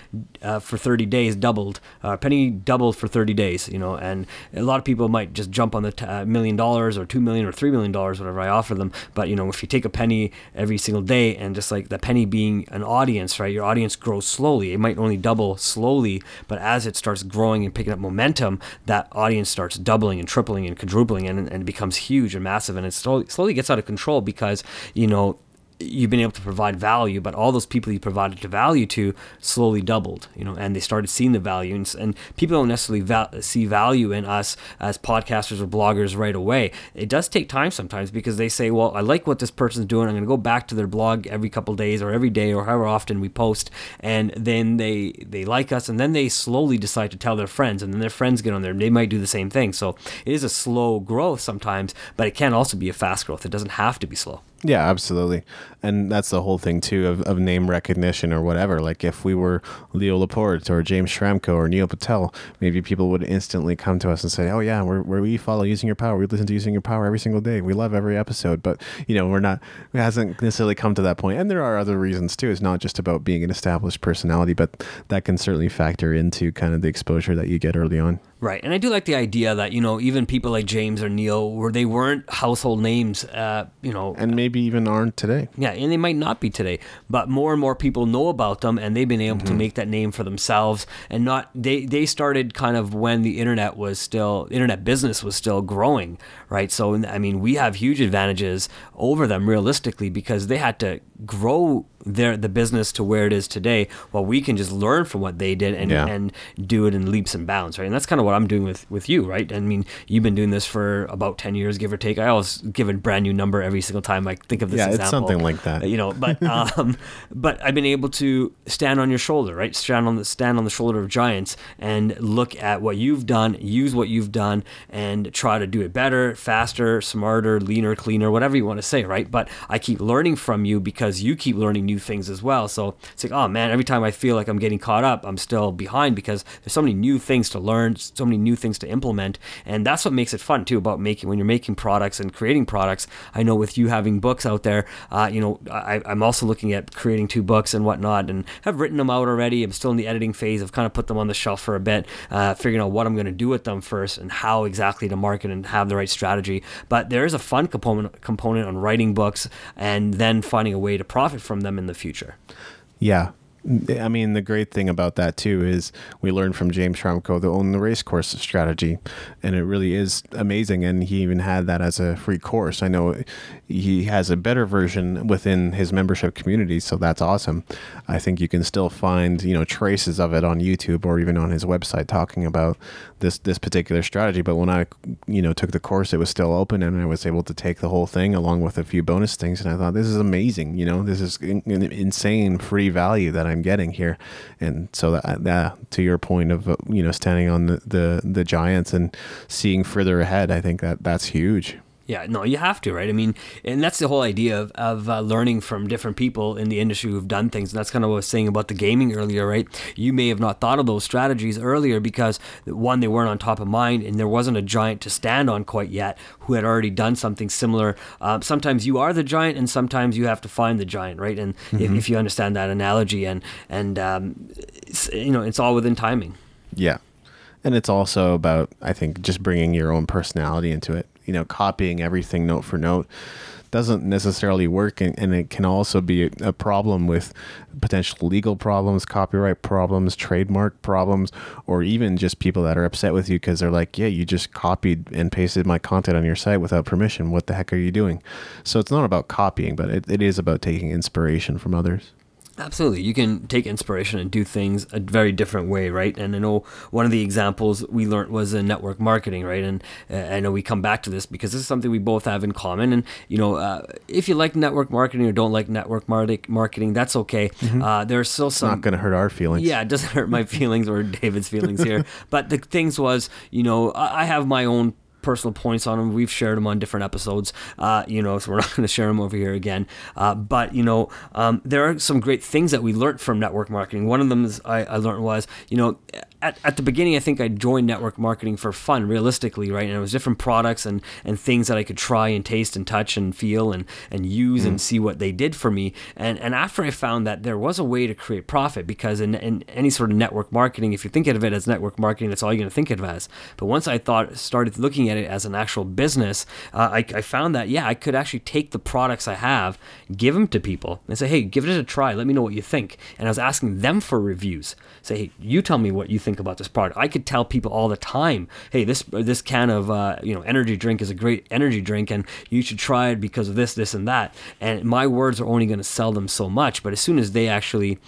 uh, for 30 days doubled? Uh, penny doubled for 30 days you know? And a lot of people might just jump on the t- uh, million dollars or two million or three million dollars whatever i offer them. But you know if you take a penny every single day and just like the penny being an audience right your audience grows slowly. It might only double slowly but as it starts growing and picking up momentum that audience starts doubling and tripling and quadrupling. And and, it becomes huge and massive and it slowly, slowly gets out of control because you know you've been able to provide value, but all those people you provided to value to slowly doubled, you know, and they started seeing the value. And, and people don't necessarily see value in us as podcasters or bloggers right away. It does take time sometimes because they say, well, I like what this person's doing. I'm going to go back to their blog every couple days or every day or however often we post. And then they, they like us and then they slowly decide to tell their friends and then their friends get on there and they might do the same thing. So it is a slow growth sometimes, but it can also be a fast growth. It doesn't have to be slow. Yeah, absolutely. And that's the whole thing too of, of name recognition or whatever. Like if we were Leo Laporte or James Schramko or Neil Patel, maybe people would instantly come to us and say, "Oh yeah, we're, we're we follow using your power. We listen to using your power every single day. We love every episode." But you know, we're not. It hasn't necessarily come to that point. And there are other reasons too. It's not just about being an established personality, but that can certainly factor into kind of the exposure that you get early on. Right, and I do like the idea that you know even people like James or Neil, where they weren't household names, uh, you know, and maybe even aren't today. Yeah, and they might not be today, but more and more people know about them, and they've been able mm-hmm. to make that name for themselves. And not they they started kind of when the internet was still internet business was still growing, right? So I mean, we have huge advantages over them realistically because they had to grow their the business to where it is today while we can just learn from what they did and yeah. and do it in leaps and bounds right? And that's kind of what i'm doing with with you right? I mean you've been doing this for about 10 years give or take. I always give a brand new number every single time i think of this yeah, example it's something like that. you know but [laughs] um but i've been able to stand on your shoulder right? Stand on the stand on the shoulder of giants and look at what you've done use what you've done and try to do it better faster smarter leaner cleaner whatever you want to say right? But i keep learning from you because you keep learning new new things as well. So it's like, oh man, every time I feel like I'm getting caught up, I'm still behind because there's so many new things to learn, so many new things to implement. And that's what makes it fun too about making, when you're making products and creating products. I know with you having books out there, uh, you know, I, am also looking at creating two books and whatnot and have written them out already. I'm still in the editing phase. I've kind of put them on the shelf for a bit, uh, figuring out what I'm going to do with them first and how exactly to market and have the right strategy. But there is a fun component component on writing books and then finding a way to profit from them in the future. Yeah. I mean, the great thing about that too is we learned from James Schramko the own the race course strategy, and it really is amazing. And he even had that as a free course. I know he has a better version within his membership community, so that's awesome. I think you can still find you know traces of it on YouTube or even on his website talking about this this particular strategy. But when I you know took the course, it was still open, and I was able to take the whole thing along with a few bonus things. And I thought this is amazing. You know, this is an insane free value that I'm getting here. And so that, that to your point of uh, you know standing on the, the the giants and seeing further ahead, I think that that's huge. Yeah, no, you have to, right? I mean, and that's the whole idea of, of uh, learning from different people in the industry who've done things. And that's kind of what I was saying about the gaming earlier, right? You may have not thought of those strategies earlier because, one, they weren't on top of mind and there wasn't a giant to stand on quite yet who had already done something similar. Um, sometimes you are the giant and sometimes you have to find the giant, right? And mm-hmm. if, if, you understand that analogy and, and um, you know, it's all within timing. Yeah. And it's also about, I think, just bringing your own personality into it you know copying everything note for note doesn't necessarily work. And, and it can also be a, problem with potential legal problems copyright problems trademark problems or even just people that are upset with you because they're like yeah you just copied and pasted my content on your site without permission. What the heck are you doing? So it's not about copying but it, it is about taking inspiration from others Absolutely. You can take inspiration and do things a very different way, right? And I know one of the examples we learned was in network marketing, right? And uh, I know we come back to this because this is something we both have in common. And, you know, uh, if you like network marketing or don't like network marketing, that's okay. Mm-hmm. Uh, there's still some. It's not going to hurt our feelings. Yeah, it doesn't hurt my [laughs] feelings or David's feelings here. [laughs] but the things was, you know, I have my own personal points on them. We've shared them on different episodes, uh, you know, so we're [laughs] not going to share them over here again. Uh, but, you know, um, there are some great things that we learned from network marketing. One of them is I, I learned was, you know, at, at the beginning, I think I joined network marketing for fun, realistically, right? And it was different products and, and things that I could try and taste and touch and feel and, and use mm. and see what they did for me. And, and after I found that there was a way to create profit, because in, in any sort of network marketing, if you're thinking of it as network marketing, that's all you're going to think of it as. But once I thought, started looking at it as an actual business, uh, I, I found that, yeah, I could actually take the products I have, give them to people, and say, hey, give it a try. Let me know what you think. And I was asking them for reviews. Say, hey, you tell me what you think think about this product. I could tell people all the time, hey, this this can of uh, you know energy drink is a great energy drink, and you should try it because of this, this, and that. And my words are only going to sell them so much. But as soon as they actually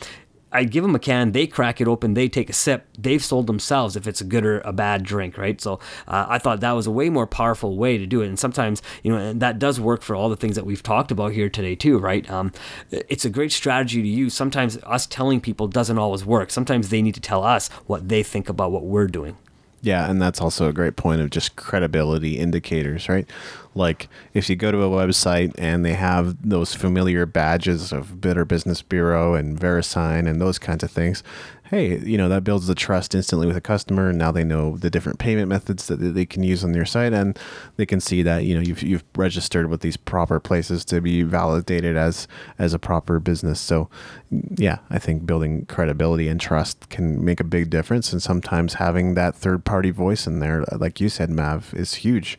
I give them a can, they crack it open, they take a sip, they've sold themselves if it's a good or a bad drink, right? So uh, I thought that was a way more powerful way to do it. And sometimes, you know, and that does work for all the things that we've talked about here today, too, right? Um, it's a great strategy to use. Sometimes us telling people doesn't always work. Sometimes they need to tell us what they think about what we're doing. Yeah, and that's also a great point of just credibility indicators, right? Like if you go to a website and they have those familiar badges of Better Business Bureau and VeriSign and those kinds of things, hey, you know, that builds the trust instantly with a customer. And now they know the different payment methods that they can use on your site, and they can see that you know you've you've registered with these proper places to be validated as as a proper business. So, yeah, I think building credibility and trust can make a big difference, and sometimes having that third party voice in there, like you said, Mav, is huge.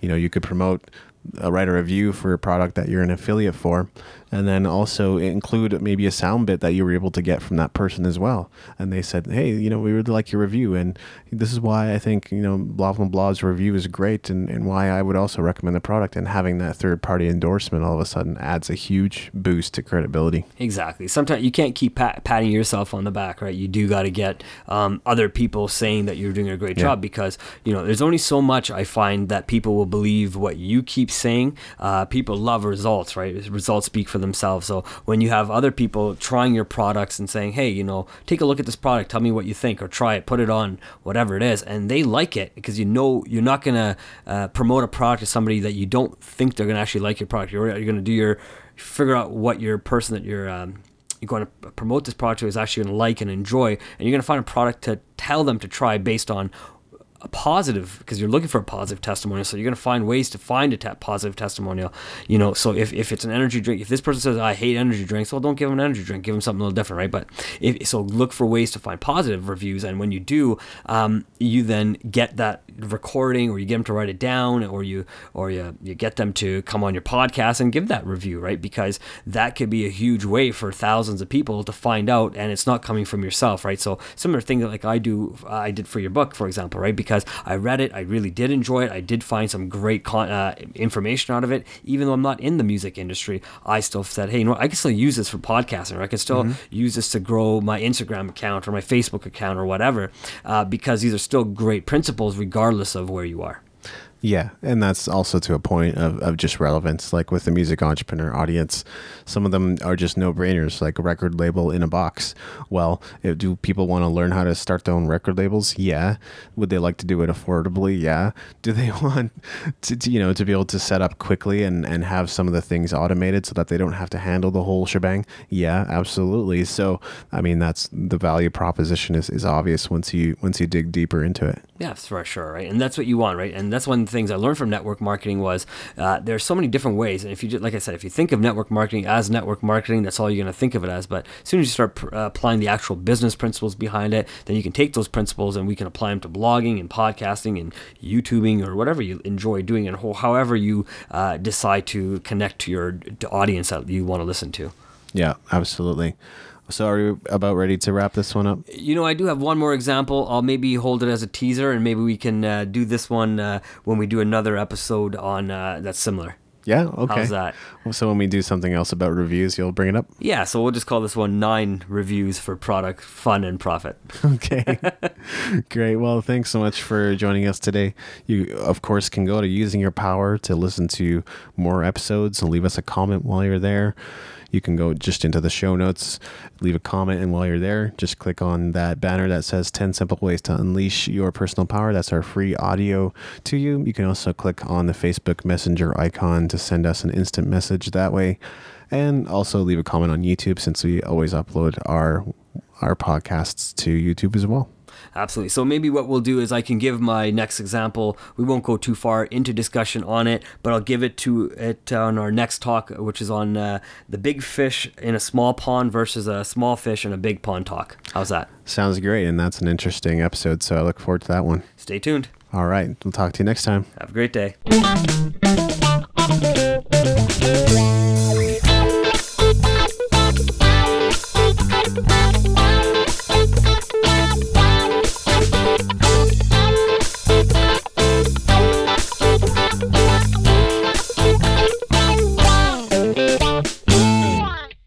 You know, you could promote a write a review for a product that you're an affiliate for and then also include maybe a sound bit that you were able to get from that person as well. And they said, hey, you know, we really like your review, and this is why I think you know blah blah blah's review is great, and, and why I would also recommend the product. And having that third party endorsement all of a sudden adds a huge boost to credibility. Exactly. Sometimes you can't keep pat- patting yourself on the back, right? You do got to get um, other people saying that you're doing a great yeah. job because you know there's only so much I find that people will believe what you keep saying. Uh, people love results, right? Results speak for for themselves. So when you have other people trying your products and saying, hey, you know, take a look at this product, tell me what you think, or try it, put it on, whatever it is, and they like it because you know you're not going to uh, promote a product to somebody that you don't think they're going to actually like your product. You're, you're going to do your, figure out what your person that you're, um, you're going to promote this product to is actually going to like and enjoy, and you're going to find a product to tell them to try based on a positive because you're looking for a positive testimonial so you're going to find ways to find a te- positive testimonial you know so if, if it's an energy drink if this person says i hate energy drinks well don't give them an energy drink give them something a little different right? But if so look for ways to find positive reviews and when you do um, you then get that recording or you get them to write it down or you or you, you get them to come on your podcast and give that review right because that could be a huge way for thousands of people to find out and it's not coming from yourself right so similar thing that like i do i did for your book for example right because I read it. I really did enjoy it. I did find some great con- uh, information out of it. Even though I'm not in the music industry, I still said, hey, you know, what? I can still use this for podcasting. Or I can still mm-hmm. use this to grow my Instagram account or my Facebook account or whatever, uh, because these are still great principles regardless of where you are. Yeah, and that's also to a point of, of just relevance. Like with the music entrepreneur audience, some of them are just no brainers, like a record label in a box. Well, if, do people want to learn how to start their own record labels? Yeah. Would they like to do it affordably? Yeah. Do they [laughs] want to, to, you know to be able to set up quickly and, and have some of the things automated so that they don't have to handle the whole shebang? Yeah, absolutely. So I mean that's the value proposition is, is obvious once you once you dig deeper into it. Yeah, for sure, right? And that's what you want, right? And that's one the things I learned from network marketing was uh, there's so many different ways. And if you, just, like I said, if you think of network marketing as network marketing, that's all you're going to think of it as. But as soon as you start pr- uh, applying the actual business principles behind it, then you can take those principles and we can apply them to blogging and podcasting and YouTubing or whatever you enjoy doing, and however you uh, decide to connect to your to audience that you want to listen to. Yeah, absolutely. So are you about ready to wrap this one up? You know, I do have one more example. I'll maybe hold it as a teaser, and maybe we can uh, do this one uh, when we do another episode on uh, that's similar. Yeah. Okay. How's that? So when we do something else about reviews, you'll bring it up. Yeah. So we'll just call this one nine reviews for product fun and profit. [laughs] Okay. [laughs] Great. Well, thanks so much for joining us today. You, of course, can go to using your power to listen to more episodes and leave us a comment while you're there you can go just into the show notes, leave a comment, and while you're there, just click on that banner that says 10 Simple Ways to Unleash Your Personal Power. That's our free audio to you. You can also click on the Facebook Messenger icon to send us an instant message that way. And also leave a comment on YouTube since we always upload our our podcasts to YouTube as well. Absolutely. So maybe what we'll do is I can give my next example. We won't go too far into discussion on it, but I'll give it to it on our next talk, which is on uh, the big fish in a small pond versus a small fish in a big pond talk. How's that? Sounds great, and that's an interesting episode. So I look forward to that one. Stay tuned. All right. We'll talk to you next time. Have a great day. [laughs]